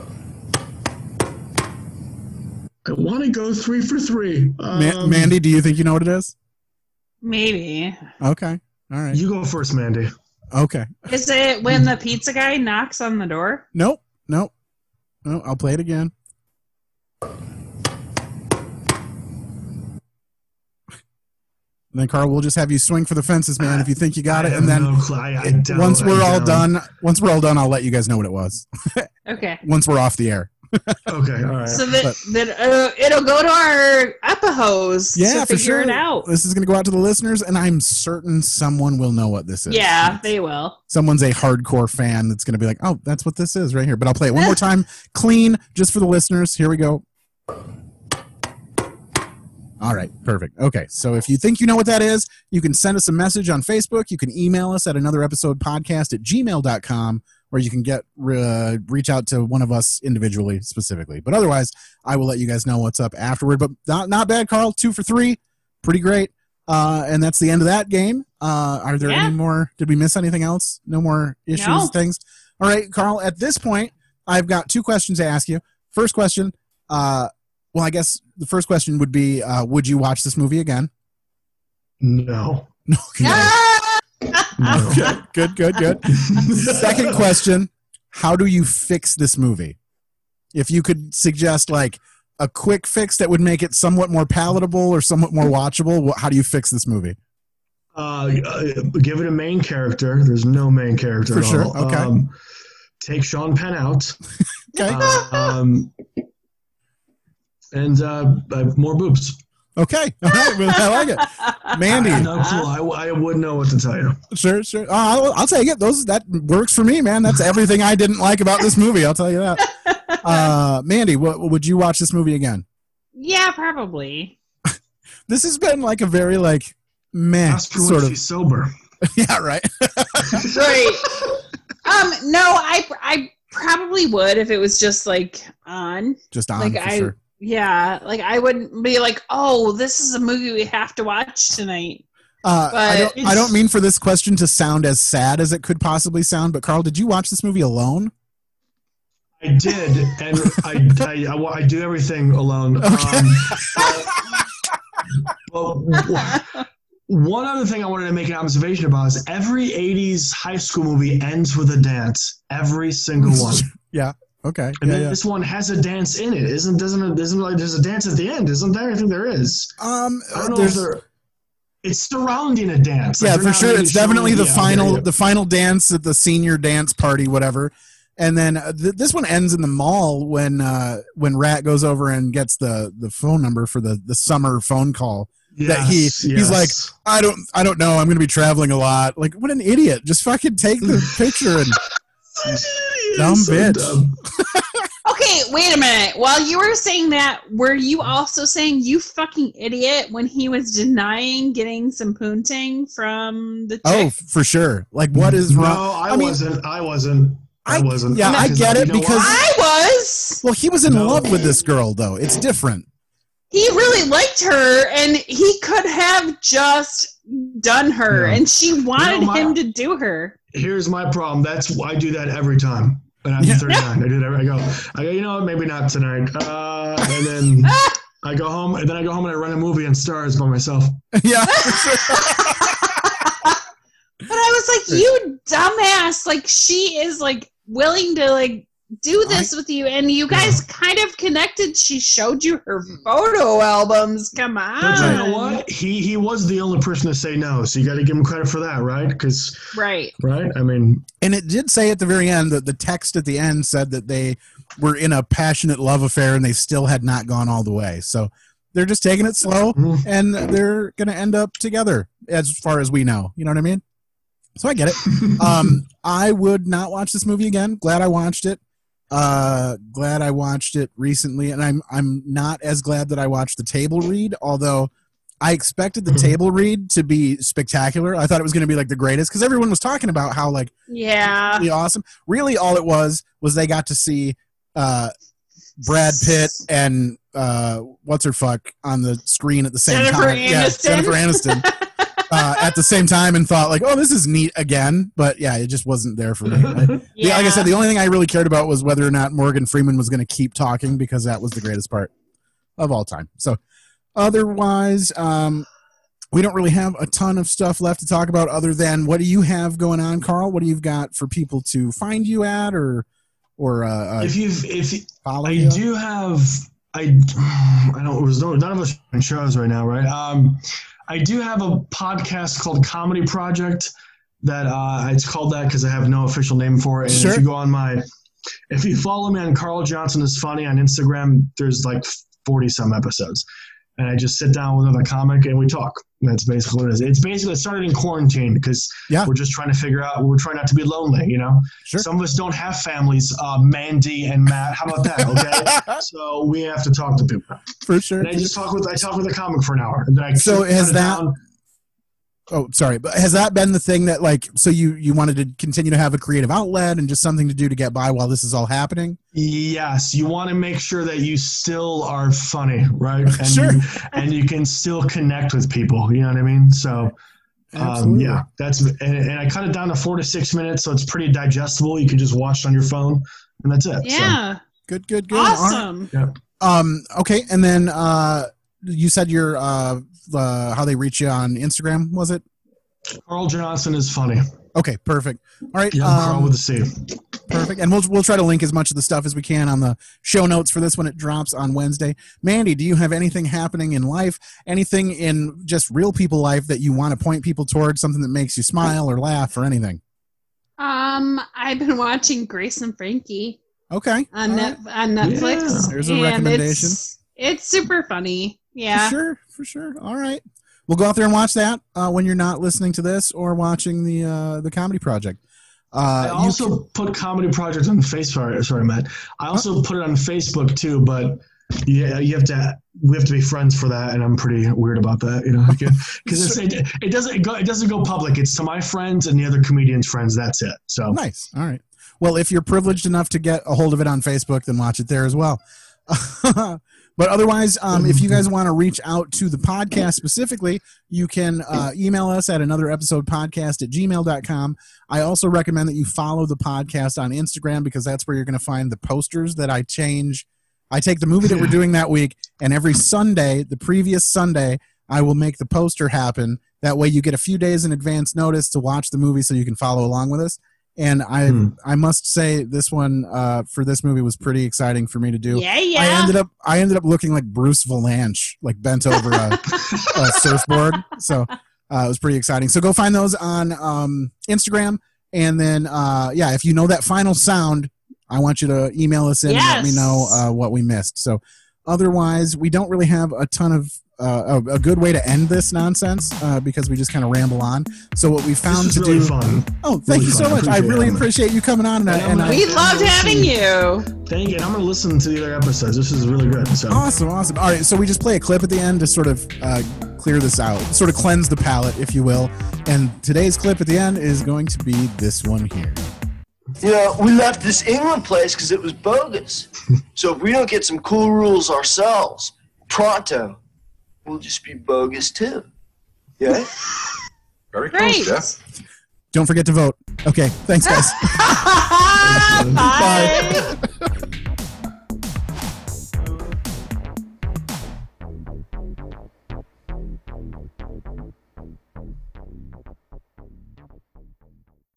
want to go three for three. Ma- Um, Mandy, do you think you know what it is? Maybe. Okay. All right. You go first, Mandy. Okay. Is it when the pizza guy knocks on the door? Nope. Nope. No, I'll play it again. And then Carl, we'll just have you swing for the fences, man. If you think you got I it, and then no. I- I it- once we're I all done, once we're all done, I'll let you guys know what it was. Okay. once we're off the air. Okay. All right. So then, But- that uh, it'll go to our epihose Yeah, to for figure sure. it out. This is going to go out to the listeners, and I'm certain someone will know what this is. Yeah, they will. someone's a hardcore fan that's going to be like, "Oh, that's what this is right here." But I'll play it one more time, clean, just for the listeners. Here we go. All right, perfect. Okay, so if you think you know what that is, you can send us a message on Facebook. You can email us at another episode podcast at gmail.com, or you can get uh, reach out to one of us individually, specifically. But otherwise, I will let you guys know what's up afterward. But not not bad, Carl. Two for three, pretty great. Uh, and that's the end of that game. Uh, are there Yeah. any more? Did we miss anything else? No more issues, No. things. All right, Carl. At this point, I've got two questions to ask you. First question. Uh, well, I guess the first question would be: uh, Would you watch this movie again? No. Okay, good, good, good. Second question: How do you fix this movie? If you could suggest like a quick fix that would make it somewhat more palatable or somewhat more watchable, how do you fix this movie? Uh, uh, give it a main character. There's no main character For at sure, all. okay. Um, take Sean Penn out. Okay. um, and uh, uh, more boobs. Okay, all right, well, I like it. Mandy, I no clue. I, I wouldn't know what to tell you. Sure, sure. Uh, I'll, I'll take it. Those that works for me, man. That's everything I didn't like about this movie. I'll tell you that. Uh, Mandy, what, would you watch this movie again? Yeah, probably. This has been like a very like meh Ask her sort of. she's sober. yeah, right. right. Um, no, I I probably would if it was just like on. Just on like for I sure. Yeah, like I wouldn't be like, oh, this is a movie we have to watch tonight. Uh, I don't. I don't mean for this question to sound as sad as it could possibly sound, but Carl, did you watch this movie alone? I did, and I, I, I, I do everything alone. Um, but w- one other thing I wanted to make an observation about is every '80s high school movie ends with a dance. Every single one. Yeah. Okay. And Yeah, then yeah. this one has a dance in it. Isn't doesn't it, isn't like there's a dance at the end? Isn't there? I think there is. Um, I don't know there's- if there. It's surrounding a dance. Yeah, they're for sure. It's definitely showing- the final, yeah, the final dance at the senior dance party, whatever. And then uh, th- this one ends in the mall when uh, when Rat goes over and gets the the phone number for the the summer phone call. that he Yes, he's like. I don't I don't know. I'm going to be traveling a lot. Like, what an idiot! Just fucking take the picture and dumb so bitch. dumb. Okay, wait a minute. While you were saying that, were you also saying you fucking idiot when he was denying getting some poonting from the oh, chick? Oh, for sure. Like, what is No, wrong? I, wasn't. I wasn't. I, wasn't. Yeah, I get it because I was. well, he was in love with this girl though. It's different. He really liked her, and he could have just done her, Yeah. and she wanted You know, my- him to do her. Here's my problem. That's I do that every time. And I'm 39. I do that. Every, I go. I go. You know what? Maybe not tonight. Uh, and then I go home. And then I go home and I run a movie and stars by myself. yeah. But I was like, you dumbass! Like she is like willing to like do this with you, and you guys kind of connected. She showed you her photo albums. Come on, But you know what? He he was the only person to say no. So you got to give him credit for that, right? Because Right. right. I mean, And it did say at the very end that the text at the end said that they were in a passionate love affair and they still had not gone all the way. So they're just taking it slow Mm-hmm. and they're going to end up together as far as we know. You know what I mean? So I get it. um, I would not watch this movie again. Glad I watched it. Uh, glad I watched it recently, and I'm I'm not as glad that I watched the table read. Although I expected the table read to be spectacular. I thought it was going to be like the greatest because everyone was talking about how like Yeah. really awesome. Really, all it was was they got to see uh, Brad Pitt and uh, what's her fuck on the screen at the same Jennifer time. Yeah, Jennifer Aniston. uh, at the same time, and thought like, "Oh, this is neat again," but yeah, it just wasn't there for me. I- the- like I said, the only thing I really cared about was whether or not Morgan Freeman was going to keep talking because that was the greatest part of all time. So, otherwise, um, we don't really have a ton of stuff left to talk about other than what do you have going on, Carl? What do you've got for people to find you at or or uh, uh, if you've if you- follow I you? do have I I don't it was no none of us are in shows right now, right? Um, I do have a podcast called Comedy Project that uh, it's called that because I have no official name for it. And Sure. if you go on my if you follow me on Carl Johnson is funny on Instagram, there's like forty some episodes. And I just sit down with another comic and we talk. And that's basically what it is. It's basically it started in quarantine because we're just trying to figure out we're trying not to be lonely, you know? Some of us don't have families, uh, Mandy and Matt. How about that? Okay. so we have to talk to people. For sure. And I just talk with I talk with a comic for an hour. And then I So has that? down. Oh, sorry, but has that been the thing that like so you you wanted to continue to have a creative outlet and just something to do to get by while this is all happening? Yes, you want to make sure that you still are funny, right? And Sure. You, and you can still connect with people. You know what I mean? So, um, yeah, that's and, and I cut it down to four to six minutes, so it's pretty digestible. You can just watch it on your phone, and that's it. So, Yeah. Good, good, good. All right. Awesome. yeah. Um. Okay, and then uh, you said your uh, uh, how they reach you on Instagram was it? Carl Johnson is funny. Okay, perfect. All right. Yeah, Carl um, with a C. Perfect. And we'll we'll try to link as much of the stuff as we can on the show notes for this when it drops on Wednesday. Mandy, do you have anything happening in life? Anything in just real people life that you want to point people towards? Something that makes you smile or laugh or anything? Um, I've been watching Grace and Frankie Okay. on All net, on Netflix. Yeah, there's a recommendation. It's, it's super funny. Yeah. For sure. For sure. All right. We'll go out there and watch that uh, when you're not listening to this or watching the uh, the comedy project. Uh, I you also put Comedy Project on Facebook. Sorry, Matt. I also put it on Facebook too, but Yeah, you have to. We have to be friends for that, and I'm pretty weird about that. You know, because it, it doesn't go it doesn't go public. It's to my friends and the other comedians' friends. That's it. So Nice. All right. Well, if you're privileged enough to get a hold of it on Facebook, then watch it there as well. but otherwise, um, if you guys want to reach out to the podcast specifically, you can uh, email us at another episode podcast at gmail.com. I also recommend that you follow the podcast on Instagram because that's where you're going to find the posters that I change. I take the movie that we're doing that week, and every Sunday, the previous Sunday, I will make the poster happen. That way, you get a few days in advance notice to watch the movie so you can follow along with us. And I, Hmm. I must say, this one uh, for this movie was pretty exciting for me to do. Yeah, yeah. I ended up, I ended up looking like Bruce Vilanch, like bent over a, a surfboard. So uh, it was pretty exciting. So go find those on um, Instagram, and then uh, yeah, if you know that final sound, I want you to email us in and let me know uh, what we missed. So otherwise, we don't really have a ton of uh, a, a good way to end this nonsense uh, because we just kind of ramble on. So what we found is to really do. fun. Oh, thank Really you so fun. I much. I really it. appreciate you coming on. And, I- and I, We loved having you. Thank you. And I'm going to listen to the other episodes. This is really good. So Awesome, awesome. All right, so we just play a clip at the end to sort of uh, clear this out, sort of cleanse the palate, if you will. And today's clip at the end is going to be this one here. You know, we left this England place because it was bogus. so if we don't get some cool rules ourselves, pronto, we'll just be bogus too. Yeah? Very Great. Jeff. Don't forget to vote. Okay, thanks, guys. Bye. Bye.